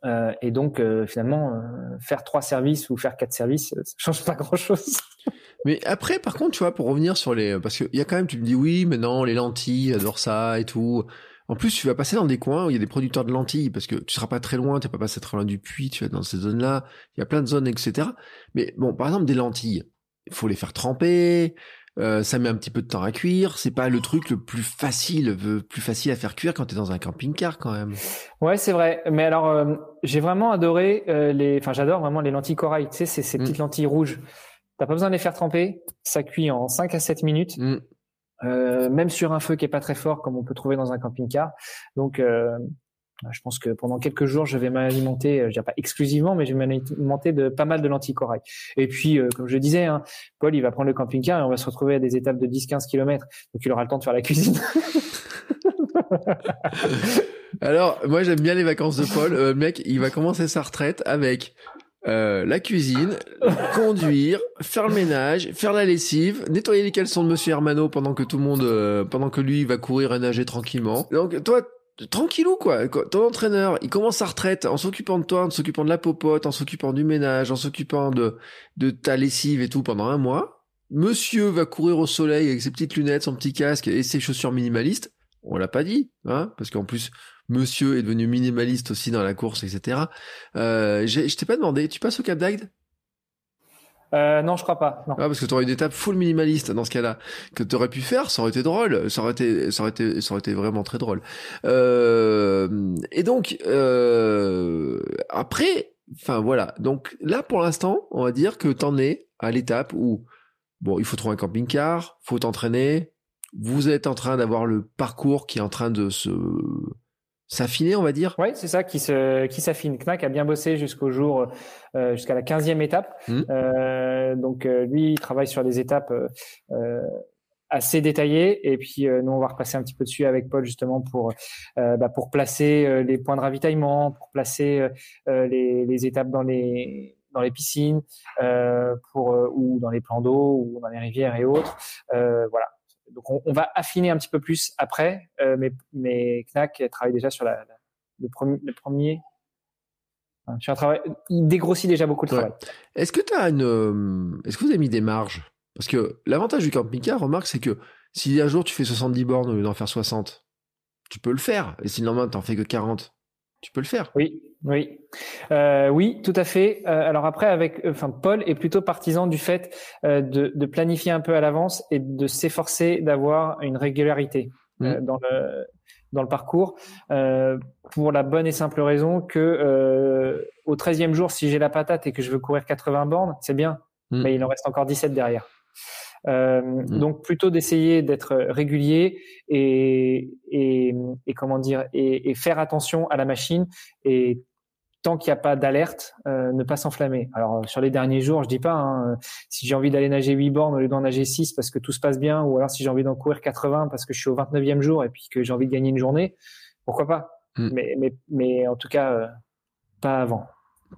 Euh, et donc, euh, finalement, euh, faire trois services ou faire quatre services, ça change pas grand-chose. Mais après, par contre, tu vois, pour revenir sur les, parce qu'il y a quand même, tu me dis oui, mais non, les lentilles, j'adore ça et tout. En plus, tu vas passer dans des coins où il y a des producteurs de lentilles parce que tu seras pas très loin, tu pas passer très loin du puits, tu vas dans ces zones-là. Il y a plein de zones, etc. Mais bon, par exemple, des lentilles, il faut les faire tremper. Euh, ça met un petit peu de temps à cuire. C'est pas le truc le plus facile, le plus facile à faire cuire quand tu es dans un camping-car quand même. Ouais, c'est vrai. Mais alors, euh, j'ai vraiment adoré euh, les. Enfin, j'adore vraiment les lentilles corail. Tu sais, c'est ces mm. petites lentilles rouges. T'as pas besoin de les faire tremper. Ça cuit en 5 à 7 minutes. Mm. même sur un feu qui est pas très fort, comme on peut trouver dans un camping-car. Donc, je pense que pendant quelques jours, je vais m'alimenter, je dirais pas exclusivement, mais je vais m'alimenter de pas mal de lentilles corail. Et puis, comme je disais, hein, Paul, il va prendre le camping-car et on va se retrouver à des étapes de 10-15 km. Donc, il aura le temps de faire la cuisine. Alors, moi, j'aime bien les vacances de Paul. Euh, mec, il va commencer sa retraite avec euh, la cuisine, conduire, faire le ménage, faire la lessive, nettoyer les caleçons de Monsieur Hermano pendant que tout le monde, euh, pendant que lui va courir et nager tranquillement. Donc, toi, tranquillou quoi. Ton entraîneur, il commence sa retraite en s'occupant de toi, en s'occupant de la popote, en s'occupant du ménage, en s'occupant de de ta lessive et tout pendant un mois. Monsieur va courir au soleil avec ses petites lunettes, son petit casque et ses chaussures minimalistes. On l'a pas dit, hein, parce qu'en plus Monsieur est devenu minimaliste aussi dans la course, etc. Euh, je t'ai pas demandé, tu passes au Cap d'Agde? Euh, non, je crois pas. Non. Ah, parce que tu aurais une étape full minimaliste dans ce cas-là que tu aurais pu faire, ça aurait été drôle, ça aurait été, ça aurait été, ça aurait été vraiment très drôle. Euh, et donc euh, après, enfin voilà. Donc là, pour l'instant, on va dire que t'en es à l'étape où bon, il faut trouver un camping-car, faut t'entraîner. Vous êtes en train d'avoir le parcours qui est en train de se s'affiner, on va dire. Oui, c'est ça qui se qui s'affine. Knack a bien bossé jusqu'au jour euh, jusqu'à la quinzième étape. Mmh. Euh, donc euh, lui, il travaille sur des étapes euh, assez détaillées et puis nous on va repasser un petit peu dessus avec Paul justement pour bah, pour placer les points de ravitaillement, pour placer les, les étapes dans les dans les piscines, pour ou dans les plans d'eau ou dans les rivières et autres. voilà, donc on, va affiner un petit peu plus après, euh, mais, mais Knack travaille déjà sur la, le, premier, le premier sur un travail, il dégrossit déjà beaucoup de travail. Est-ce que tu as une, euh, est-ce que vous avez mis des marges? Parce que l'avantage du camping-car, remarque, c'est que si un jour tu fais 70 bornes au lieu d'en faire 60, tu peux le faire. Et si le lendemain t'en fais que 40, tu peux le faire. Oui, oui, euh, oui, tout à fait. Euh, alors après, avec, euh, enfin, Paul est plutôt partisan du fait euh, de, de, planifier un peu à l'avance et de s'efforcer d'avoir une régularité mmh. dans le dans le parcours, pour la bonne et simple raison que au 13e jour, si j'ai la patate et que je veux courir 80 bornes, c'est bien, mmh. mais il en reste encore 17 derrière. Euh, mmh. Donc plutôt d'essayer d'être régulier et, et, et, comment dire et, et, faire attention à la machine et tant qu'il n'y a pas d'alerte, euh, ne pas s'enflammer. Alors sur les derniers jours, je dis pas hein, si j'ai envie d'aller nager 8 bornes au lieu d'en nager 6 parce que tout se passe bien, ou alors si j'ai envie d'en courir 80 parce que je suis au 29e jour et puis que j'ai envie de gagner une journée, pourquoi pas? Mmh. mais, mais, mais en tout cas, euh, pas avant.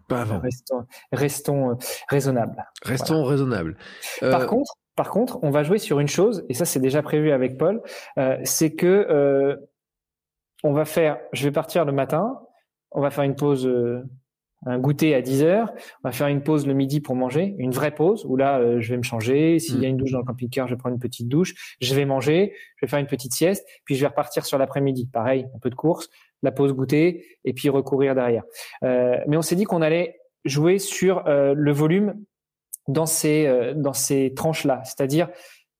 Pas avant. Restons, restons euh, raisonnables. Restons raisonnables. Par contre, par contre, on va jouer sur une chose, et ça c'est déjà prévu avec Paul, euh, c'est que euh, on va faire, je vais partir le matin, on va faire une pause, euh, un goûter à 10 heures, on va faire une pause le midi pour manger, une vraie pause où là euh, je vais me changer, s'il y a mm. une douche dans le camping-car, je vais prendre une petite douche, je vais manger, je vais faire une petite sieste, puis je vais repartir sur l'après-midi, pareil, un peu de course, la pause goûter et puis recourir derrière. Euh, mais on s'est dit qu'on allait jouer sur le volume dans ces, euh, dans ces tranches-là. C'est-à-dire,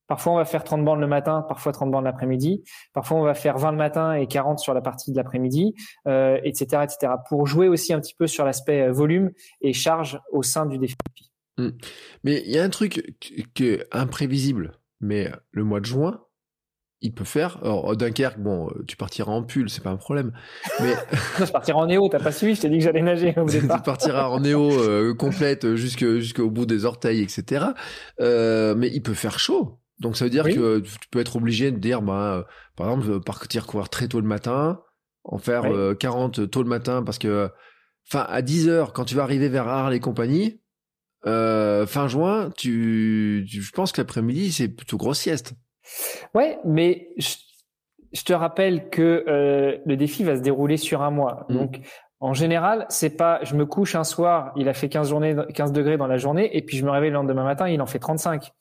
parfois on va faire 30 bandes le matin, parfois 30 bandes l'après-midi, parfois on va faire 20 le matin et 40 sur la partie de l'après-midi, euh, etc., etc. Pour jouer aussi un petit peu sur l'aspect euh, volume et charge au sein du défi. Hmm. Mais il y a un truc qui est imprévisible, mais le mois de juin, il peut faire. Alors, Dunkerque, bon, tu partiras en pull, c'est pas un problème. Mais je partirai en néo. T'as pas suivi Je t'ai dit que j'allais nager au tu partiras en néo complète jusqu'au bout des orteils, etc. mais il peut faire chaud. Donc ça veut dire que tu peux être obligé de dire, bah, par exemple, partir courir très tôt le matin, en faire 40 tôt le matin, parce que, enfin, à 10 heures, quand tu vas arriver vers Arles et compagnie, fin juin, tu, je pense que l'après-midi, c'est plutôt grosse sieste. Ouais, mais je, te rappelle que euh, le défi va se dérouler sur un mois. Mmh. Donc, en général, c'est pas je me couche un soir, il a fait 15 journées 15 degrés dans la journée et puis je me réveille le lendemain matin, il en fait 35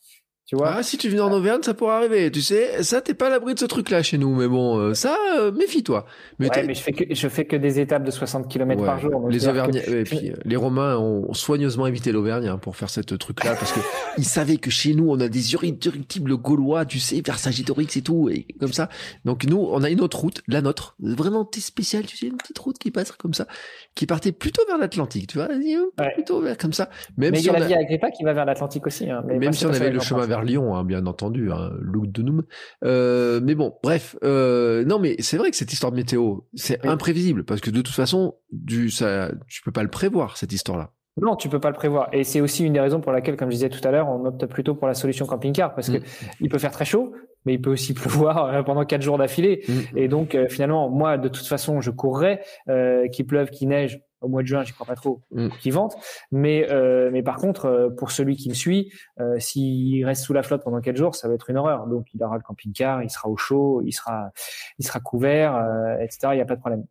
ah, si tu viens en Auvergne, ça pourrait arriver. Tu sais, ça, t'es pas à l'abri de ce truc-là chez nous. Mais bon, euh, ça, euh, méfie-toi. Mais, ouais, mais je fais que je fais que des étapes de 60 km par jour. Les Auvergnats, et puis les Romains ont soigneusement évité l'Auvergne hein, pour faire cette truc-là parce que ils savaient que chez nous, on a des irréductibles gaulois, tu sais, vers Sagitorix et tout, et comme ça. Donc nous, on a une autre route, la nôtre, vraiment spéciale, tu sais, une petite route qui passe comme ça, qui partait plutôt vers l'Atlantique, tu vois, plutôt vers comme ça. Même mais il y a la via Agrippa qui va vers l'Atlantique aussi. Hein, même si on avait le chemin vers Lyon, hein, bien entendu, hein, de Noum. Euh, mais bon, bref, euh, non, mais c'est vrai que cette histoire de météo, c'est imprévisible parce que de toute façon, du, ça, tu peux pas le prévoir cette histoire-là. Non, tu peux pas le prévoir. Et c'est aussi une des raisons pour laquelle, comme je disais tout à l'heure, on opte plutôt pour la solution camping-car parce que mm. il peut faire très chaud, mais il peut aussi pleuvoir euh, pendant quatre jours d'affilée. Mm. Et donc, euh, finalement, moi, de toute façon, je courrais, euh, qu'il pleuve, qu'il neige, au mois de juin, j'y crois pas trop, mm. qui vente. Mais euh, mais par contre, euh, pour celui qui me suit, euh, s'il reste sous la flotte pendant quatre jours, ça va être une horreur. Donc il aura le camping-car, il sera au chaud, il sera il sera couvert, etc. Il n'y a pas de problème.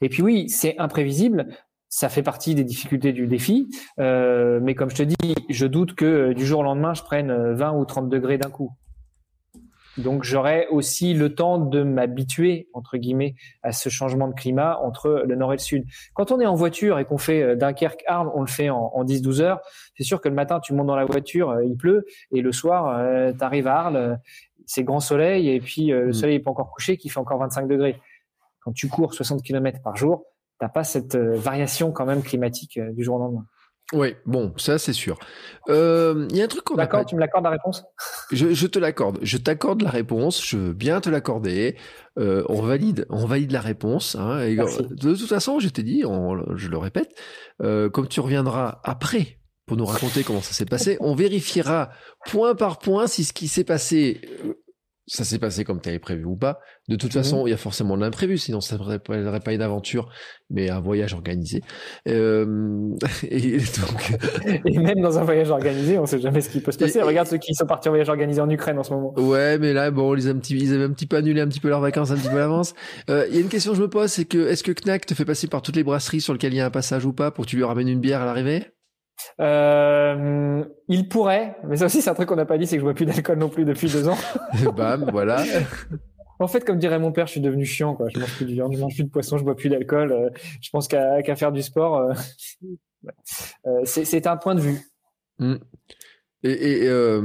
Et puis oui, c'est imprévisible. Ça fait partie des difficultés du défi, mais comme je te dis, je doute que du jour au lendemain, je prenne 20 ou 30 degrés d'un coup. Donc j'aurai aussi le temps de m'habituer entre guillemets à ce changement de climat entre le nord et le sud. Quand on est en voiture et qu'on fait euh, Dunkerque Arles, on le fait en, 10-12 heures. C'est sûr que le matin tu montes dans la voiture, euh, il pleut et le soir euh, tu arrives à Arles, c'est grand soleil et puis le mm. soleil n'est pas encore couché, qui fait encore 25 degrés. Quand tu cours 60 km par jour, t'as pas cette variation quand même climatique du jour au lendemain. Oui, bon, ça c'est sûr. Euh, il y a un truc qu'on D'accord, tu me l'accordes la réponse? Je, te l'accorde. Je t'accorde la réponse. Je veux bien te l'accorder. Euh, on valide, on valide la réponse. Hein, de toute façon, je t'ai dit, je le répète, euh, comme tu reviendras après pour nous raconter comment ça s'est passé, on vérifiera point par point si ce qui s'est passé ça s'est passé comme tu avais prévu ou pas. De toute mhm. façon, il y a forcément de l'imprévu, sinon ça ne serait pas une aventure, mais un voyage organisé. Euh, et, donc... et même dans un voyage organisé, on sait jamais ce qui peut se passer. Regarde ceux qui sont partis en voyage organisé en Ukraine en ce moment. Ouais, mais là, bon, ils, un petit, ils avaient un petit peu annulé un petit peu leurs vacances un petit peu à l'avance. Euh, il y a une question que je me pose, c'est que est-ce que Knack te fait passer par toutes les brasseries sur lesquelles il y a un passage ou pas pour que tu lui ramènes une bière à l'arrivée? Euh, il pourrait, mais ça aussi c'est un truc qu'on n'a pas dit, c'est que je bois plus d'alcool non plus depuis deux ans. Bam, voilà. En fait, comme dirait mon père, je suis devenu chiant. Quoi. Je mange plus de viande, je mange plus de poisson, je bois plus d'alcool. Euh, je pense qu'à faire du sport, euh, euh c'est un point de vue. Et, et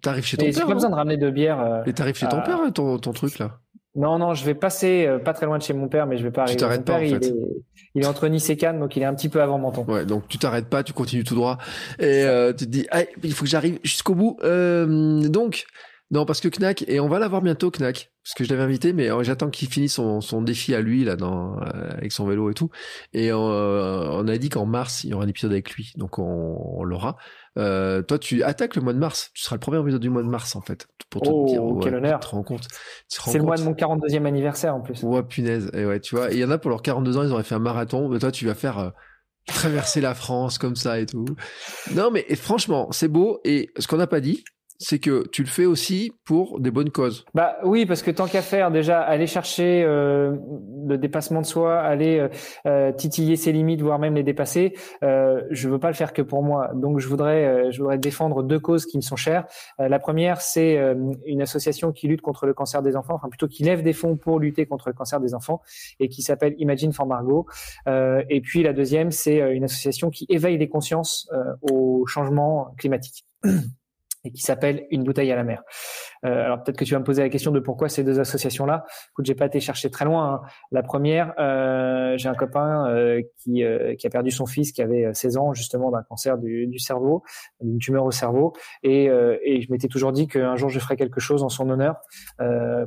t'arrives chez ton père J'ai pas besoin de ramener de bière. et t'arrives chez ton père, ton, ton truc là? Non, non, je vais passer euh, pas très loin de chez mon père, mais je vais pas arriver. Tu t'arrêtes pas, en fait. Il est, entre Nice et Cannes, donc il est un petit peu avant Menton. Ouais, donc tu t'arrêtes pas, tu continues tout droit, et euh, tu te dis, ah, il faut que j'arrive jusqu'au bout. Euh, donc, non, parce que Knack, et on va l'avoir bientôt, Knack, parce que je l'avais invité, mais j'attends qu'il finisse son, son, défi à lui, là, dans, avec son vélo et tout. Et on a dit qu'en mars, il y aura un épisode avec lui, donc on, on l'aura. Euh, toi, tu attaques le mois de mars. Tu seras le premier épisode du mois de mars, en fait. Pour te oh, dire, quel honneur. Tu te rends compte. C'est le mois de mon 42e anniversaire, en plus. Ouais, punaise. Et ouais, tu vois. il y en a pour leurs 42 ans, ils auraient fait un marathon. Mais toi, tu vas faire, euh, traverser la France comme ça et tout. Non, mais franchement, c'est beau. Et ce qu'on n'a pas dit, c'est que tu le fais aussi pour des bonnes causes. Bah oui, parce que tant qu'à faire, déjà aller chercher euh, le dépassement de soi, aller euh, euh, titiller ses limites, voire même les dépasser, euh, je veux pas le faire que pour moi. Donc je voudrais, euh, je voudrais défendre deux causes qui me sont chères. la première, c'est une association qui lutte contre le cancer des enfants, enfin plutôt qui lève des fonds pour lutter contre le cancer des enfants et qui s'appelle Imagine for Margot. et puis la deuxième, c'est une association qui éveille les consciences au changement climatique. Et qui s'appelle Une bouteille à la mer. Euh, alors peut-être que tu vas me poser la question de pourquoi ces deux associations-là. Écoute, j'ai pas été chercher très loin. Hein. La première, euh, j'ai un copain euh, qui, euh, qui a perdu son fils qui avait 16 ans justement d'un cancer du, du cerveau, d'une tumeur au cerveau, et, et je m'étais toujours dit qu'un jour je ferais quelque chose en son honneur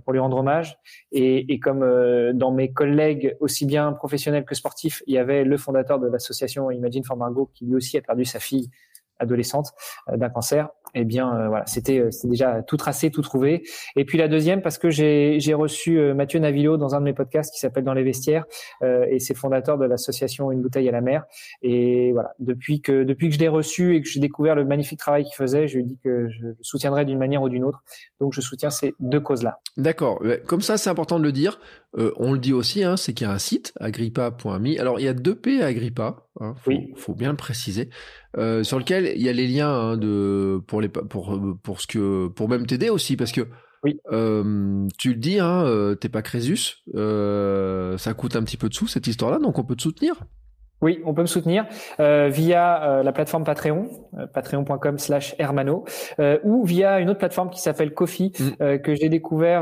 pour lui rendre hommage. Et, et comme dans mes collègues aussi bien professionnels que sportifs, il y avait le fondateur de l'association Imagine for Margot qui lui aussi a perdu sa fille adolescente d'un cancer eh bien euh, voilà, c'était euh, c'était déjà tout tracé, tout trouvé. Et puis la deuxième parce que j'ai reçu euh, Mathieu Navillo dans un de mes podcasts qui s'appelle Dans les vestiaires et c'est fondateur de l'association Une bouteille à la mer. Et voilà, depuis que depuis que je l'ai reçu et que j'ai découvert le magnifique travail qu'il faisait, je lui ai dit que je soutiendrais d'une manière ou d'une autre. Donc je soutiens ces deux causes-là. D'accord. Comme ça, c'est important de le dire. On le dit aussi, hein, c'est qu'il y a un site agrippa.me. Alors il y a deux P à Agrippa. Hein, faut, oui. faut bien le préciser. sur lequel il y a les liens hein, de pour les pour pour ce que pour même t'aider aussi parce que oui. Euh, tu le dis, hein, euh, t'es pas Crésus, euh, ça coûte un petit peu de sous cette histoire-là, donc on peut te soutenir. Oui, on peut me soutenir euh, via euh, la plateforme Patreon, euh, patreon.com slash hermano, euh, ou via une autre plateforme qui s'appelle Kofi, mm. que j'ai découvert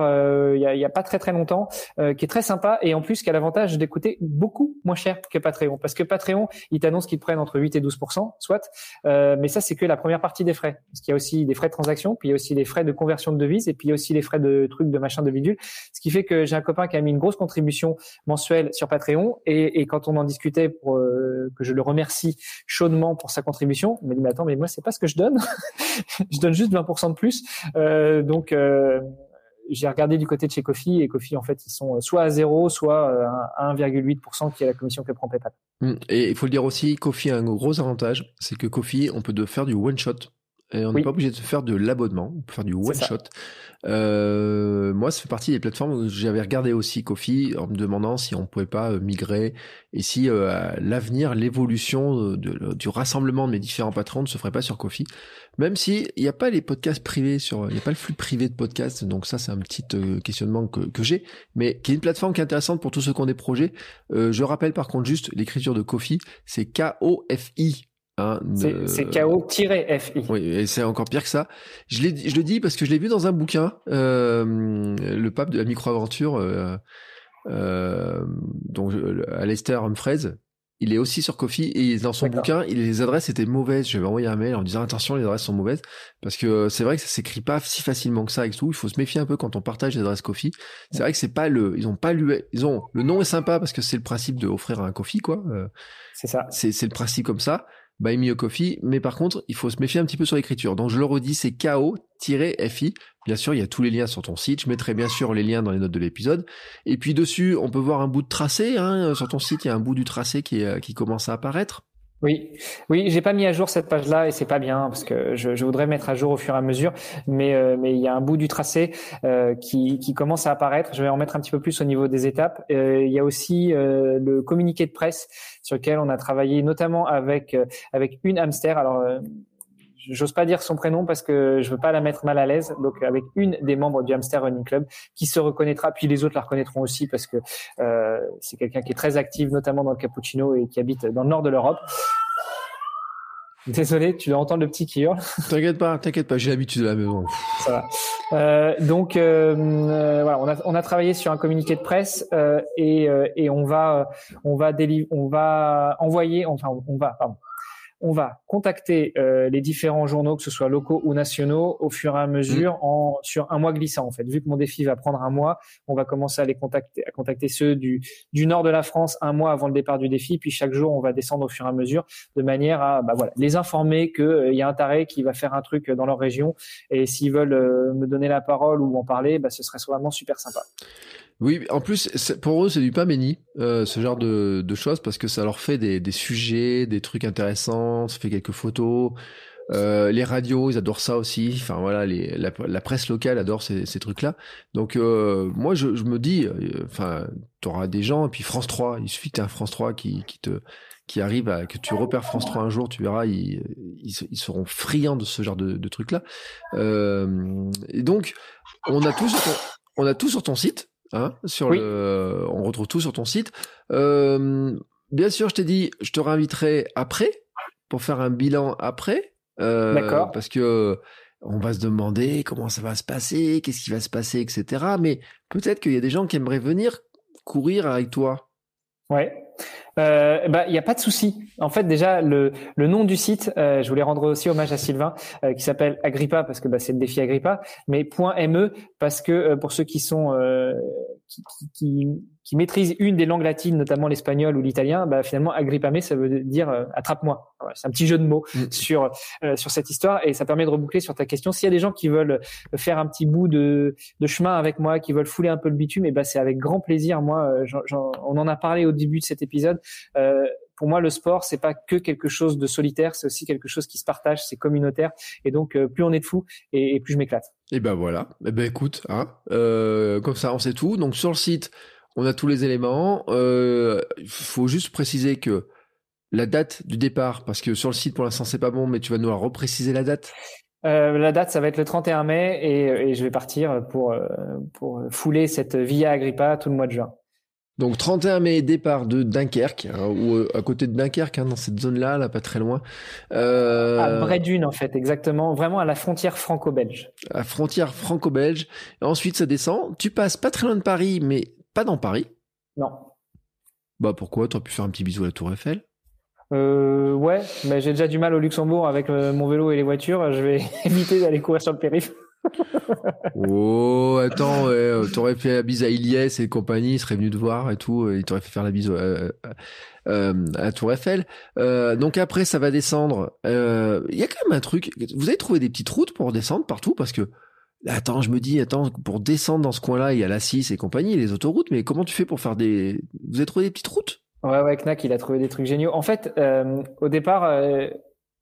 il y a, y, a, pas très très longtemps, qui est très sympa et en plus qui a l'avantage d'écouter beaucoup moins cher que Patreon. Parce que Patreon, ils t'annoncent qu'ils prennent entre 8 et 12% soit, mais ça c'est que la première partie des frais. Parce qu'il y a aussi des frais de transaction, puis il y a aussi des frais de conversion de devises, et puis il y a aussi les frais de trucs de machin de bidule. Ce qui fait que j'ai un copain qui a mis une grosse contribution mensuelle sur Patreon, et, et quand on en discutait pour euh, que je le remercie chaudement pour sa contribution. Il m'a dit mais attends mais moi c'est pas ce que je donne, je donne juste 20% de plus. Euh, donc euh, j'ai regardé du côté de chez Kofi et Kofi en fait ils sont soit à 0 soit à 1,8% qui est la commission que prend PayPal. Mmh. Et il faut le dire aussi, Kofi a un gros avantage, c'est que Kofi on peut faire du one shot et on n'est pas obligé de faire de l'abonnement, on peut faire du one shot. Euh, moi, ça fait partie des plateformes où j'avais regardé aussi Kofi en me demandant si on pouvait pas euh, migrer et si euh, l'avenir, l'évolution du rassemblement de mes différents patrons ne se ferait pas sur Kofi. Même si il n'y a pas les podcasts privés sur, il n'y a pas le flux privé de podcasts, donc ça c'est un petit questionnement que, que j'ai, mais qui est une plateforme qui est intéressante pour tous ceux qui ont des projets. je rappelle par contre juste l'écriture de Kofi, c'est K-O-F-I Hein, c'est KO-FI. Oui, et c'est encore pire que ça. Je, je le dis parce que je l'ai vu dans un bouquin, euh, le pape de la micro-aventure, euh, euh, donc Alistair Humphreys. Il est aussi sur Kofi et dans son bouquin, les adresses étaient mauvaises. Je vais envoyer un mail en disant attention, les adresses sont mauvaises parce que c'est vrai que ça s'écrit pas si facilement que ça et tout. Il faut se méfier un peu quand on partage les adresses Kofi. C'est vrai que c'est pas le, ils ont pas lu, ils ont le nom est sympa parce que c'est le principe de offrir un Kofi quoi. Euh, c'est ça. C'est le principe comme ça by Me Coffee, mais par contre, il faut se méfier un petit peu sur l'écriture. Donc je le redis, c'est KO-FI. Bien sûr, il y a tous les liens sur ton site. Je mettrai bien sûr les liens dans les notes de l'épisode. Et puis dessus, on peut voir un bout de tracé. Hein. Sur ton site, il y a un bout du tracé qui, est, qui commence à apparaître. Oui, oui, j'ai pas mis à jour cette page-là et c'est pas bien parce que je, je, voudrais mettre à jour au fur et à mesure, mais euh, mais il y a un bout du tracé euh, qui, qui commence à apparaître. Je vais en mettre un petit peu plus au niveau des étapes. Euh, il y a aussi le communiqué de presse sur lequel on a travaillé notamment avec avec une hamster. Alors j'ose pas dire son prénom parce que je veux pas la mettre mal à l'aise. Donc avec une des membres du Hamster Running Club qui se reconnaîtra, puis les autres la reconnaîtront aussi parce que euh, c'est quelqu'un qui est très actif, notamment dans le cappuccino et qui habite dans le nord de l'Europe. Désolé, tu dois entendre le petit qui hurle. T'inquiète pas, t'inquiète pas, j'ai l'habitude de la maison. Ça va. Euh, donc euh, euh, voilà, on a, on a travaillé sur un communiqué de presse euh, et, euh, et on va on va on va envoyer, enfin on va pardon, on va contacter euh, les différents journaux, que ce soit locaux ou nationaux, au fur et à mesure, mmh. en, sur un mois glissant en fait. Vu que mon défi va prendre un mois, on va commencer à les contacter, à contacter ceux du, du nord de la France un mois avant le départ du défi, puis chaque jour on va descendre au fur et à mesure, de manière à bah voilà, les informer qu'il euh, y a un taré qui va faire un truc dans leur région, et s'ils veulent euh, me donner la parole ou en parler, bah, ce serait vraiment super sympa. Oui, en plus, pour eux, c'est du pas euh, ce genre de, de, choses, parce que ça leur fait des, des, sujets, des trucs intéressants, ça fait quelques photos. Euh, les radios, ils adorent ça aussi. Enfin voilà, les, la, presse locale adore ces, ces trucs-là. Donc euh, moi, je, je, me dis, euh, enfin, tu auras des gens. Et puis France 3, il suffit que tu un France 3 qui, qui te qui arrive à que tu repères France 3 un jour, tu verras, ils, ils, ils seront friands de ce genre de, de trucs-là. Euh, et donc, on a tout sur ton, on a tout sur ton site. Hein, sur le, on retrouve tout sur ton site. Euh, bien sûr, je t'ai dit, je te réinviterai après pour faire un bilan après. Euh, D'accord. Parce que on va se demander comment ça va se passer, qu'est-ce qui va se passer, etc. Mais peut-être qu'il y a des gens qui aimeraient venir courir avec toi. Ouais. Euh, bah, il n'y a pas de souci. En fait, déjà le, le nom du site, euh, je voulais rendre aussi hommage à Sylvain, euh, qui s'appelle Agrippa parce que bah, c'est le défi Agrippa, mais .me parce que pour ceux qui sont qui, qui, qui, maîtrisent une des langues latines, notamment l'espagnol ou l'italien, bah, finalement Agrippame, ça veut dire attrape-moi. c'est un petit jeu de mots mm. sur sur cette histoire et ça permet de reboucler sur ta question. S'il y a des gens qui veulent faire un petit bout de, de chemin avec moi, qui veulent fouler un peu le bitume, et bah, c'est avec grand plaisir. Moi, on en a parlé au début de cet épisode. Euh, pour moi, le sport, c'est pas que quelque chose de solitaire, c'est aussi quelque chose qui se partage, c'est communautaire. Et donc, euh, plus on est de fous, et, plus je m'éclate. Et ben voilà. Et eh ben écoute, hein, euh, comme ça, on sait tout. Donc sur le site, on a tous les éléments. Il faut juste préciser que la date du départ, parce que sur le site pour l'instant c'est pas bon, mais tu vas nous la repréciser la date? la date, ça va être le 31 mai et, et je vais partir pour, pour fouler cette Via Agrippa tout le mois de juin. Donc 31 mai, départ de Dunkerque, hein, ou euh, à côté de Dunkerque, hein, dans cette zone-là, là, pas très loin. Euh... À Bredune, en fait, exactement, vraiment à la frontière franco-belge. À la frontière franco-belge. Ensuite, ça descend. Tu passes pas très loin de Paris, mais pas dans Paris. Non. Bah pourquoi? Tu aurais pu faire un petit bisou à la Tour Eiffel euh, ouais, mais j'ai déjà du mal au Luxembourg avec euh, mon vélo et les voitures. Je vais éviter d'aller courir sur le périph' oh, attends, ouais, euh, t'aurais fait la bise à Iliès et compagnie, il serait venu te voir et tout, il t'aurait fait faire la bise euh, euh, à Tour Eiffel. donc après, ça va descendre. Il y a quand même un truc. Vous avez trouvé des petites routes pour descendre partout parce que Attends, je me dis, attends, pour descendre dans ce coin-là, il y a la 6 et compagnie, les autoroutes, mais comment tu fais pour faire des... Vous avez trouvé des petites routes? Ouais, ouais, Knack, il a trouvé des trucs géniaux. En fait, au départ,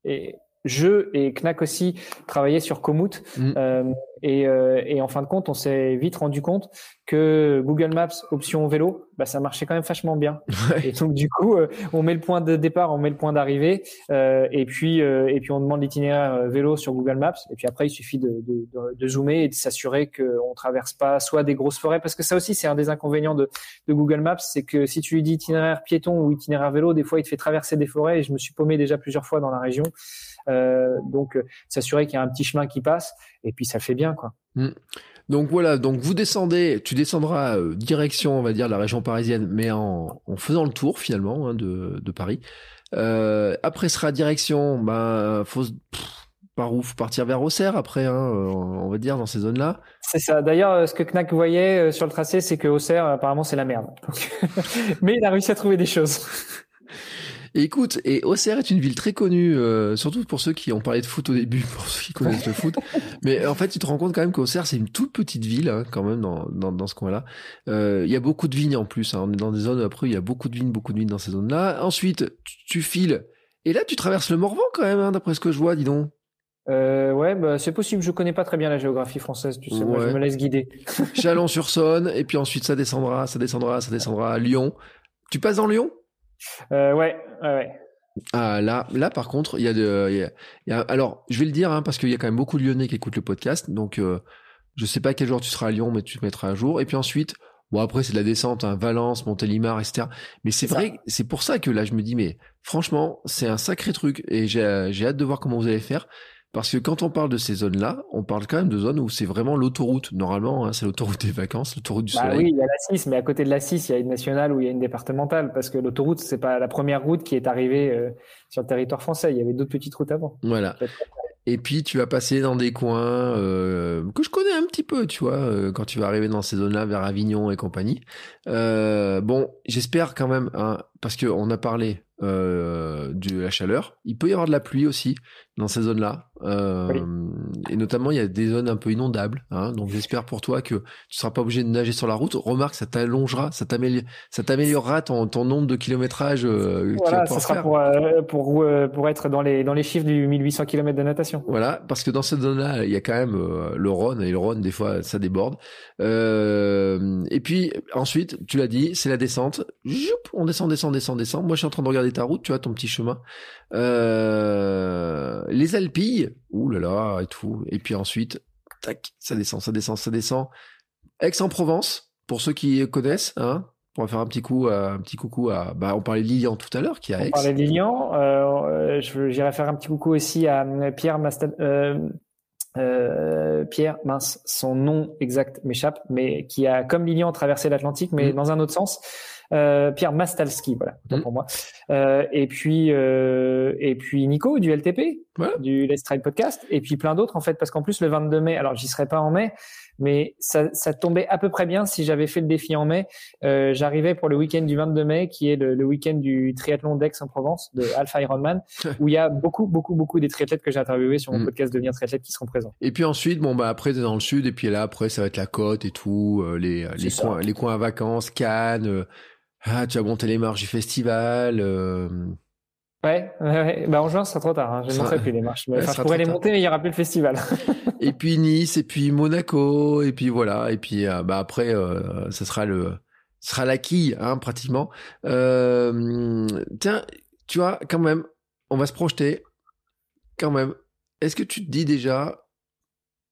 et je et Knack aussi travaillaient sur Komoot. Mm. Euh, et, euh, et, en fin de compte, on s'est vite rendu compte que Google Maps option vélo, bah, ça marchait quand même vachement bien. Et donc du coup, euh, on met le point de départ, on met le point d'arrivée, euh, et puis euh, et puis on demande l'itinéraire vélo sur Google Maps. Et puis après, il suffit de, de, de zoomer et de s'assurer qu'on traverse pas soit des grosses forêts, parce que ça aussi c'est un des inconvénients de, de Google Maps, c'est que si tu lui dis itinéraire piéton ou itinéraire vélo, des fois il te fait traverser des forêts. Et je me suis paumé déjà plusieurs fois dans la région. Euh, donc s'assurer qu'il y a un petit chemin qui passe et puis ça fait bien quoi. Mm. Donc voilà, donc vous descendez, tu descendras euh, direction, on va dire, la région parisienne, mais en, en faisant le tour finalement hein, de, de, Paris. Euh, après sera direction, ben, faut, par où? Partir vers Auxerre après, hein, on va dire, dans ces zones-là. C'est ça. D'ailleurs, euh, ce que Knack voyait sur le tracé, c'est que Auxerre, apparemment, c'est la merde. mais il a réussi à trouver des choses. écoute, et Auxerre est une ville très connue, euh, surtout pour ceux qui ont parlé de foot au début, pour ceux qui connaissent le foot. Mais en fait, tu te rends compte quand même qu'Auxerre, c'est une toute petite ville, hein, quand même, dans, dans, dans ce coin-là. Euh, il y a beaucoup de vignes en plus. Hein. On est dans des zones, après, il y a beaucoup de vignes, beaucoup de vignes dans ces zones-là. Ensuite, tu, files. Et là, tu traverses le Morvan quand même, hein, d'après ce que je vois, dis donc. Euh, ouais, bah, c'est possible. Je connais pas très bien la géographie française, tu sais. Moi, je me laisse guider. Chalon-sur-Saône, et puis ensuite ça descendra, ça descendra, ça descendra à Lyon. Tu passes dans Lyon? Euh, ouais, ouais, ouais. Ah, là, là, par contre, il y a de, y a, alors, je vais le dire, hein, parce qu'il y a quand même beaucoup de Lyonnais qui écoutent le podcast, donc euh, je sais pas quel jour tu seras à Lyon, mais tu te mettras à jour. Et puis ensuite, bon après c'est de la descente, hein, Valence, Montélimar, etc. Mais c'est vrai, c'est pour ça que là je me dis, mais franchement, c'est un sacré truc, et j'ai hâte de voir comment vous allez faire. Parce que quand on parle de ces zones-là, on parle quand même de zones où c'est vraiment l'autoroute. Normalement, hein, c'est l'autoroute des vacances, l'autoroute du bah soleil. Oui, il y a la 6, mais à côté de la 6, il y a une nationale où il y a une départementale. Parce que l'autoroute, c'est pas la première route qui est arrivée euh, sur le territoire français. Il y avait d'autres petites routes avant. Voilà. Et puis tu vas passer dans des coins euh, que je connais un petit peu, tu vois, euh, quand tu vas arriver dans ces zones-là vers Avignon et compagnie. bon, j'espère quand même, hein, parce qu'on a parlé de la chaleur. Il peut y avoir de la pluie aussi dans ces zones-là. Euh, et notamment, il y a des zones un peu inondables. Hein, donc, j'espère pour toi que tu seras pas obligé de nager sur la route. Remarque, ça t'allongera, ça t'améliorera ton, ton nombre de kilométrage. Euh, voilà, ça sera pour, euh, pour, euh, pour être dans les, dans les chiffres du 1800 km de natation. Voilà, parce que dans cette zone-là, il y a quand même le Rhône, et le Rhône, des fois, ça déborde. et puis, ensuite, tu l'as dit, c'est la descente. on descend, descend, descend, descend. Moi, je suis en train de regarder ta route, tu vois, ton petit chemin. Euh, les Alpilles, ouh là là, et tout. Et puis ensuite, tac, ça descend, ça descend, ça descend. Aix-en-Provence, pour ceux qui connaissent, hein, pour faire un petit coup, un petit coucou à, bah, on parlait de Lilian tout à l'heure, qui a Aix. On parlait de Lilian, euh, j'irai faire un petit coucou aussi à Pierre euh, euh, Pierre, mince, son nom exact m'échappe, mais qui a, comme Lilian, traversé l'Atlantique, mais mm. dans un autre sens. Euh, Pierre Mastalski, voilà, mm. pour moi. Euh, et puis euh, et puis Nico du LTP, du Let's Try Podcast, et puis plein d'autres en fait, parce qu'en plus le 22 mai, alors j'y serai pas en mai, mais ça, ça, tombait à peu près bien si j'avais fait le défi en mai. Euh, J'arrivais pour le week-end du 22 mai, qui est le, le week-end du triathlon d'Aix-en-Provence, de Alpha Ironman, où il y a beaucoup, beaucoup, beaucoup des triathlètes que j'ai interviewés sur mon mm. podcast Devenir triathlète qui seront présents. Et puis ensuite, bon, bah après, t'es dans le sud, et puis là, après, ça va être la côte et tout, euh, les, les, coins, les coins à vacances, Cannes, ah, tu as monté les marches du festival, euh, Ouais, ouais, bah en juin, c'est trop tard. Hein. Je ne monterai plus les marches. Mais, je pourrais les monter, mais il y aura plus le festival. et puis Nice, et puis Monaco, et puis voilà. Et puis euh, bah après, euh, ça sera le, sera la quille, hein, pratiquement. Euh, tiens, tu vois, quand même, on va se projeter. Quand même, est-ce que tu te dis déjà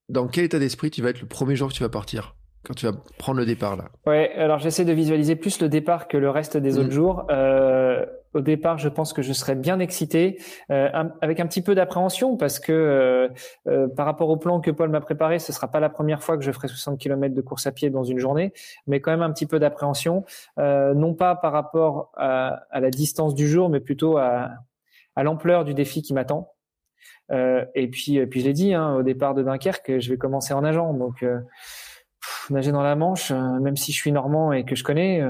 dans quel état d'esprit tu vas être le premier jour que tu vas partir? Quand tu vas prendre le départ là Ouais, alors j'essaie de visualiser plus le départ que le reste des autres mm. jours. Euh, au départ, je pense que je serais bien excité, euh, avec un petit peu d'appréhension parce que euh, euh, par rapport au plan que Paul m'a préparé, ce sera pas la première fois que je ferai 60 km de course à pied dans une journée, mais quand même un petit peu d'appréhension, euh, non pas par rapport à, à, la distance du jour, mais plutôt à, à l'ampleur du défi qui m'attend. et puis, et puis je l'ai dit, hein, au départ de Dunkerque, je vais commencer en nageant, donc nager dans la Manche, même si je suis normand et que je connais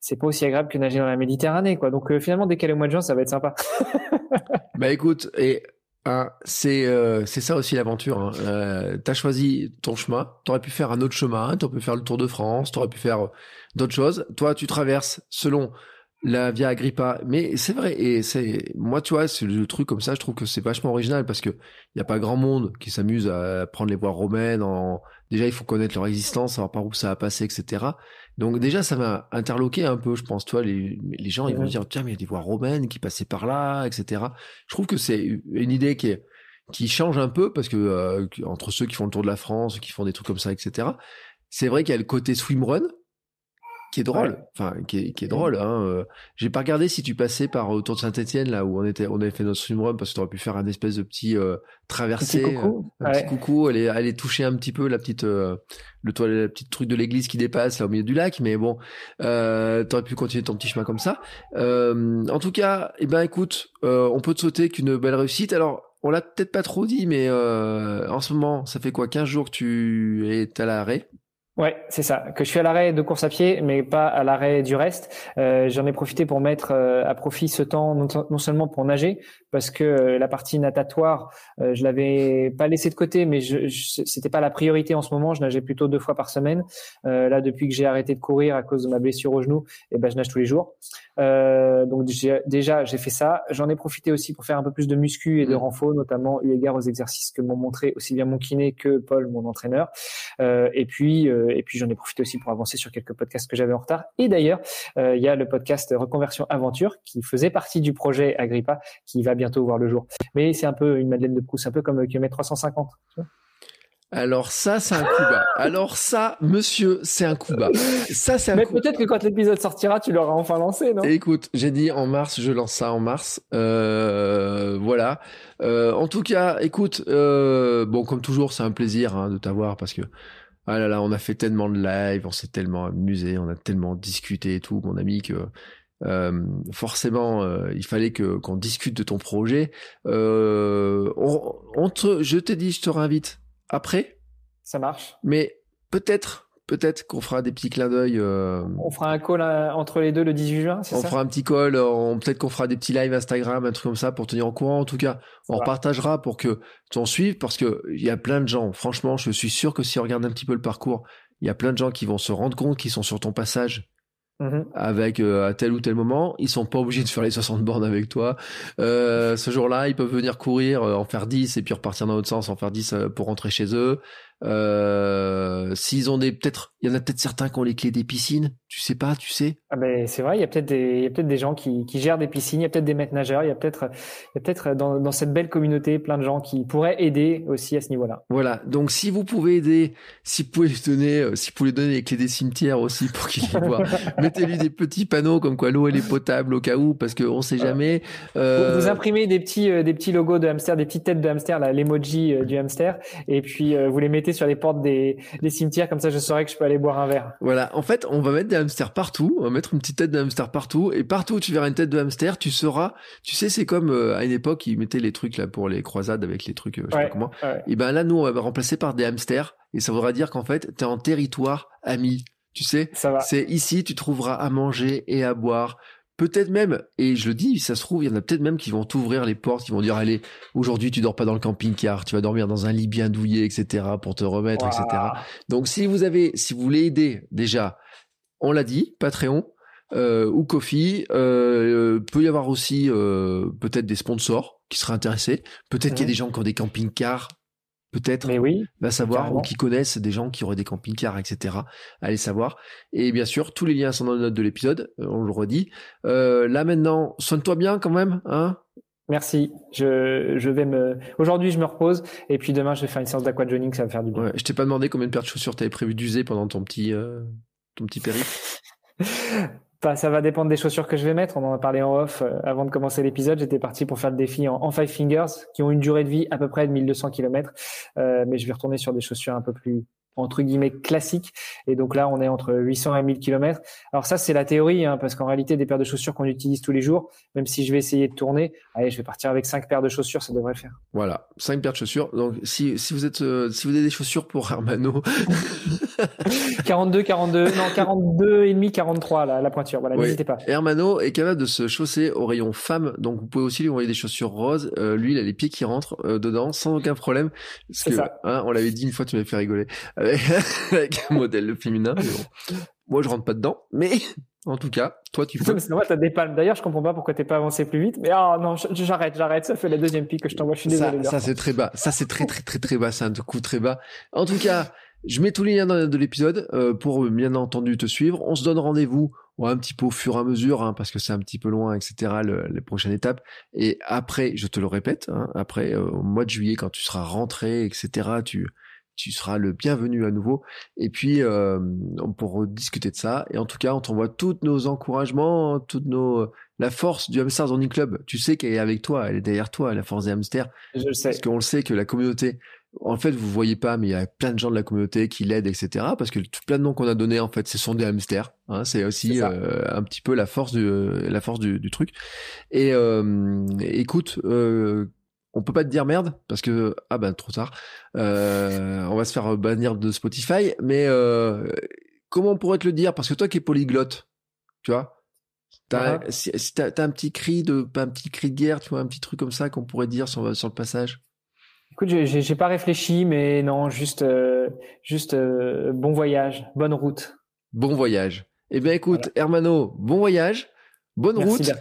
c'est pas aussi agréable que nager dans la Méditerranée, quoi. Donc euh, finalement, dès qu'elle au mois de juin, ça va être sympa. bah écoute, et hein, c'est euh, c'est ça aussi l'aventure. Hein. Euh, t'as choisi ton chemin. T'aurais pu faire un autre chemin. T'aurais pu faire le Tour de France. T'aurais pu faire d'autres choses. Toi, tu traverses selon la Via Agrippa. Mais c'est vrai, et c'est moi, tu vois, c'est le truc comme ça. Je trouve que c'est vachement original parce que il y a pas grand monde qui s'amuse à prendre les voies romaines. En... Déjà, il faut connaître leur existence, savoir par où ça a passé, etc. Donc déjà, ça m'a interloqué un peu, je pense. Toi, les, les gens, ils vont dire tiens, mais il y a des voies romaines qui passaient par là, etc. Je trouve que c'est une idée qui est qui change un peu parce que euh, entre ceux qui font le tour de la France, qui font des trucs comme ça, etc. C'est vrai qu'il y a le côté swimrun qui est drôle, enfin qui est, qui est drôle. Hein. Euh. J'ai pas regardé si tu passais par autour de Saint-Étienne là où on était, on avait fait notre swimrun parce que tu aurais pu faire un espèce de petit euh, traversée, un petit coucou, un petit coucou aller, aller toucher un petit peu la petite euh, le toit, la petite truc de l'église qui dépasse là au milieu du lac. Mais bon, euh, t'aurais pu continuer ton petit chemin comme ça. Euh, en tout cas, eh ben écoute, on peut te sauter qu'une belle réussite. Alors on l'a peut-être pas trop dit, mais en ce moment, ça fait quoi 15 jours que tu es à l'arrêt? Ouais, c'est ça. Que je suis à l'arrêt de course à pied, mais pas à l'arrêt du reste. Euh, J'en ai profité pour mettre euh, à profit ce temps non, seulement pour nager, parce que euh, la partie natatoire, euh, je l'avais pas laissé de côté, mais je, je c'était pas la priorité en ce moment. Je nageais plutôt deux fois par semaine. là, depuis que j'ai arrêté de courir à cause de ma blessure au genou, et eh ben je nage tous les jours. donc déjà, j'ai fait ça. J'en ai profité aussi pour faire un peu plus de muscu et de mmh. renfort, notamment eu égard aux exercices que m'ont montré aussi bien mon kiné que Paul, mon entraîneur. et puis et puis j'en ai profité aussi pour avancer sur quelques podcasts que j'avais en retard. Et d'ailleurs, euh, il y a le podcast Reconversion Aventure qui faisait partie du projet Agrippa qui va bientôt voir le jour. Mais c'est un peu une Madeleine de Proust, un peu comme kilomètre 350. alors ça, c'est un coup bas. Alors ça, monsieur, c'est un coup bas. Ça, c'est Mais peut-être que quand l'épisode sortira, tu l'auras enfin lancé, non? Écoute, j'ai dit en mars, je lance ça en mars. Euh, voilà. Euh, en tout cas, écoute, bon, comme toujours, c'est un plaisir hein, de t'avoir parce que ah là là, on a fait tellement de live, on s'est tellement amusé, on a tellement discuté et tout, mon ami, que euh, forcément, euh, il fallait que qu'on discute de ton projet. Euh, on, je t'ai dit, je te réinvite après. Ça marche. Mais peut-être Peut-être qu'on fera des petits clins d'œil. On fera un call entre les deux le 18 juin, c'est ça? On fera un petit call. On... Peut-être qu'on fera des petits lives Instagram, un truc comme ça pour tenir en courant. En tout cas, on partagera pour que tu en suives parce que il y a plein de gens. Franchement, je suis sûr que si on regarde un petit peu le parcours, il y a plein de gens qui vont se rendre compte qu'ils sont sur ton passage. Mm-hmm. avec euh, à tel ou tel moment, ils sont pas obligés de faire les 60 bornes avec toi. Euh, ce jour-là, ils peuvent venir courir, euh, en faire 10 et puis repartir dans l'autre sens, en faire 10 pour rentrer chez eux. Euh, S'ils ont des peut-être, il y en a peut-être certains qui ont les clés des piscines. Tu sais pas, tu sais? Ah ben c'est vrai, il y a peut-être des, il y a peut-être des gens qui, qui gèrent des piscines, il y a peut-être des maîtres nageurs, il y a peut-être, il y a peut-être dans, dans cette belle communauté plein de gens qui pourraient aider aussi à ce niveau-là. Voilà. Donc si vous pouvez aider, si vous pouvez lui donner, euh, si vous pouvez donner les clés des cimetières aussi pour qu'il y voit, mettez-lui des petits panneaux comme quoi l'eau elle est potable au cas où parce qu'on sait jamais. Euh... Vous, imprimez des petits, euh, des petits logos de hamster, des petites têtes de hamster, l'emoji euh, du hamster, et puis vous les mettez sur les portes des, des cimetières comme ça je saurais que je peux aller boire un verre. Voilà. En fait, on va mettre des hamsters partout. On va mettre une petite tête de hamster partout et partout où tu verras une tête de hamster, tu sauras. Tu sais, c'est comme à une époque ils mettaient les trucs là pour les croisades avec les trucs, je sais pas comment. Et ben là, nous, on va remplacer par des hamsters et ça voudra dire qu'en fait, tu es en territoire ami. Tu sais, c'est ici, tu trouveras à manger et à boire. Peut-être même, et je le dis, ça se trouve, il y en a peut-être même qui vont t'ouvrir les portes, qui vont dire, allez, aujourd'hui tu dors pas dans le camping-car, tu vas dormir dans un lit bien douillet, etc., pour te remettre, etc. Donc si vous avez, si vous voulez aider, déjà, on l'a dit, Patreon, euh, ou Kofi. Euh, peut y avoir aussi euh, peut-être des sponsors qui seraient intéressés. Peut-être qu'il y a des gens qui ont des camping-cars. Peut-être, oui, va savoir, ou qui connaissent des gens qui auraient des camping-cars, etc. Allez savoir. Et bien sûr, tous les liens sont dans les notes de l'épisode. on le redit. là maintenant, soigne-toi bien quand même, hein. Merci. Je, je vais me. Aujourd'hui, je me repose et puis demain, je vais faire une séance d'aquajoning. Ça va me faire du bien. Ouais, je t'ai pas demandé combien de paires de chaussures t'avais prévu d'user pendant ton petit ton petit périple. ça va dépendre des chaussures que je vais mettre. On en a parlé en off euh, avant de commencer l'épisode. J'étais parti pour faire le défi en, five fingers, qui ont une durée de vie à peu près de 1200 km. Euh, mais je vais retourner sur des chaussures un peu plus entre guillemets classique. Et donc là, on est entre 800 et 1000 km. Alors ça, c'est la théorie, hein, parce qu'en réalité, des paires de chaussures qu'on utilise tous les jours, même si je vais essayer de tourner, allez, je vais partir avec cinq paires de chaussures, ça devrait le faire. Voilà, cinq paires de chaussures. Donc si, si vous êtes euh, si vous avez des chaussures pour Hermano 42, 42, non 42 et demi, 43 la, la pointure. Voilà, n'hésitez pas. Hermano est capable de se chausser au rayon femme, donc vous pouvez aussi lui envoyer des chaussures roses. Euh, lui, il a les pieds qui rentrent euh, dedans sans aucun problème. C'est ça. Hein, on l'avait dit une fois, tu m'avais fait rigoler. avec un modèle féminin. Moi, je rentre pas dedans, mais en tout cas, toi, tu peux. Moi, t'as des palmes. D'ailleurs, je comprends pas pourquoi t'es pas avancé plus vite. Mais oh non, j'arrête, j'arrête. Ça fait la deuxième pique que je t'envoie. Je suis désolé. Ça, c'est très bas. Ça, c'est très, très, très, très bas. C'est un coup très bas. En tout cas, je mets tous les liens dans de l'épisode euh, pour bien entendu te suivre. On se donne rendez-vous un petit peu au fur et à mesure, hein, parce que c'est un petit peu loin, etc. les prochaines étapes. Et après, je te le répète, hein, après euh, au mois de juillet, quand tu seras rentré, etc. Tu tu seras le bienvenu à nouveau. Et puis, euh, pour discuter de ça. Et en tout cas, on t'envoie tous nos encouragements, toutes nos, la force du Hamster Running Club. Tu sais qu'elle est avec toi, elle est derrière toi, la force des hamsters. Je le sais. Parce qu'on le sait que la communauté, en fait, vous voyez pas, mais il y a plein de gens de la communauté qui l'aident, etc. Parce que plein de noms qu'on a donnés, en fait, ce sont des hamsters. Hein, c'est aussi euh, un petit peu la force du, la force du, du truc. Et euh, écoute, euh, on peut pas te dire merde parce que ah ben trop tard. Euh, on va se faire bannir de Spotify, mais euh, comment on pourrait te le dire? Parce que toi qui es polyglotte, tu vois, t'as uh un petit cri de un petit cri de guerre, tu vois, un petit truc comme ça qu'on pourrait dire sur, sur le passage? Écoute, j'ai pas réfléchi, mais non, juste euh, juste bon voyage, bonne route. Bon voyage. Eh bien écoute, Hermano, bon voyage, bonne route.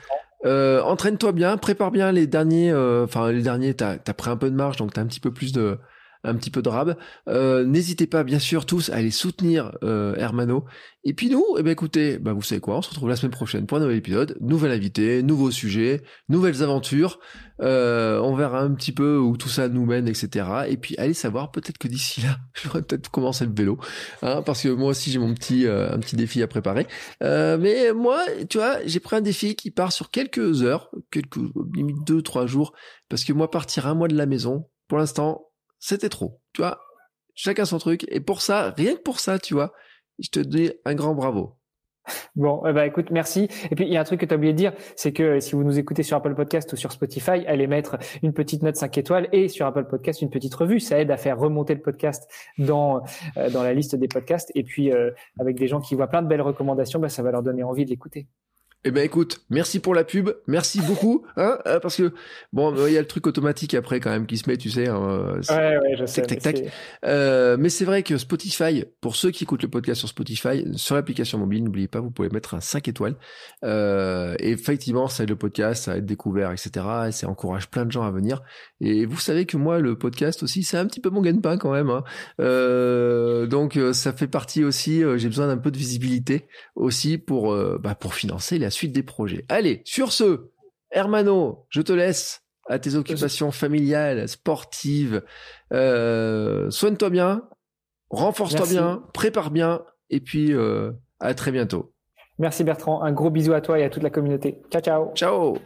Euh, entraîne-toi bien, prépare bien les derniers. Euh, enfin, les derniers, t'as as pris un peu de marge, donc t'as un petit peu plus de, un petit peu de rab. Euh, N'hésitez pas, bien sûr, tous à aller soutenir euh, Hermano. Et puis nous, eh ben écoutez, bah vous savez quoi, on se retrouve la semaine prochaine pour un nouvel épisode, nouvel invité, nouveau sujet, nouvelles aventures. Euh, on verra un petit peu où tout ça nous mène, etc. Et puis allez savoir, peut-être que d'ici là, j'aurais peut-être commencé le vélo, hein, parce que moi aussi j'ai mon petit euh, un petit défi à préparer. Euh, mais moi, tu vois, j'ai pris un défi qui part sur quelques heures, quelques limite deux trois jours, parce que moi partir un mois de la maison, pour l'instant, c'était trop. Tu vois, chacun son truc. Et pour ça, rien que pour ça, tu vois, je te dis un grand bravo. Bon, ben, écoute, merci. Et puis il y a un truc que tu as oublié de dire, c'est que si vous nous écoutez sur Apple Podcast ou sur Spotify, allez mettre une petite note 5 étoiles et sur Apple Podcast une petite revue. Ça aide à faire remonter le podcast dans euh, dans la liste des podcasts. Et puis euh, avec des gens qui voient plein de belles recommandations, bah, ça va leur donner envie de l'écouter. Eh ben écoute, merci pour la pub, merci beaucoup, hein, euh, parce que bon, il y a le truc automatique après quand même qui se met, tu sais. Hein, ouais, ouais, je sais. Tac, tac, tac. Euh, mais c'est vrai que Spotify, pour ceux qui écoutent le podcast sur Spotify, sur l'application mobile, n'oubliez pas, vous pouvez mettre un 5 étoiles. Euh, et effectivement, ça aide le podcast, ça être découvert, etc. Et ça encourage plein de gens à venir. Et vous savez que moi, le podcast aussi, c'est un petit peu mon gagne-pain quand même. Hein. Euh, donc ça fait partie aussi. J'ai besoin d'un peu de visibilité aussi pour bah, pour financer les suite des projets. Allez, sur ce, Hermano, je te laisse à tes occupations familiales, sportives. Euh, soigne-toi bien, renforce-toi bien, prépare bien, et puis euh, à très bientôt. Merci Bertrand, un gros bisou à toi et à toute la communauté. Ciao, ciao. Ciao.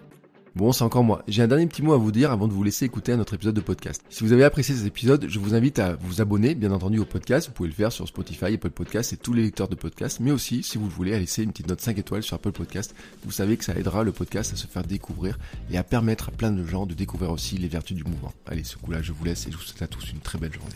Bon, c'est encore moi. J'ai un dernier petit mot à vous dire avant de vous laisser écouter un autre épisode de podcast. Si vous avez apprécié cet épisode, je vous invite à vous abonner, bien entendu, au podcast. Vous pouvez le faire sur Spotify, Apple Podcast et tous les lecteurs de podcast. Mais aussi, si vous le voulez, à laisser une petite note 5 étoiles sur Apple Podcast. Vous savez que ça aidera le podcast à se faire découvrir et à permettre à plein de gens de découvrir aussi les vertus du mouvement. Allez, ce coup-là, je vous laisse et je vous souhaite à tous une très belle journée.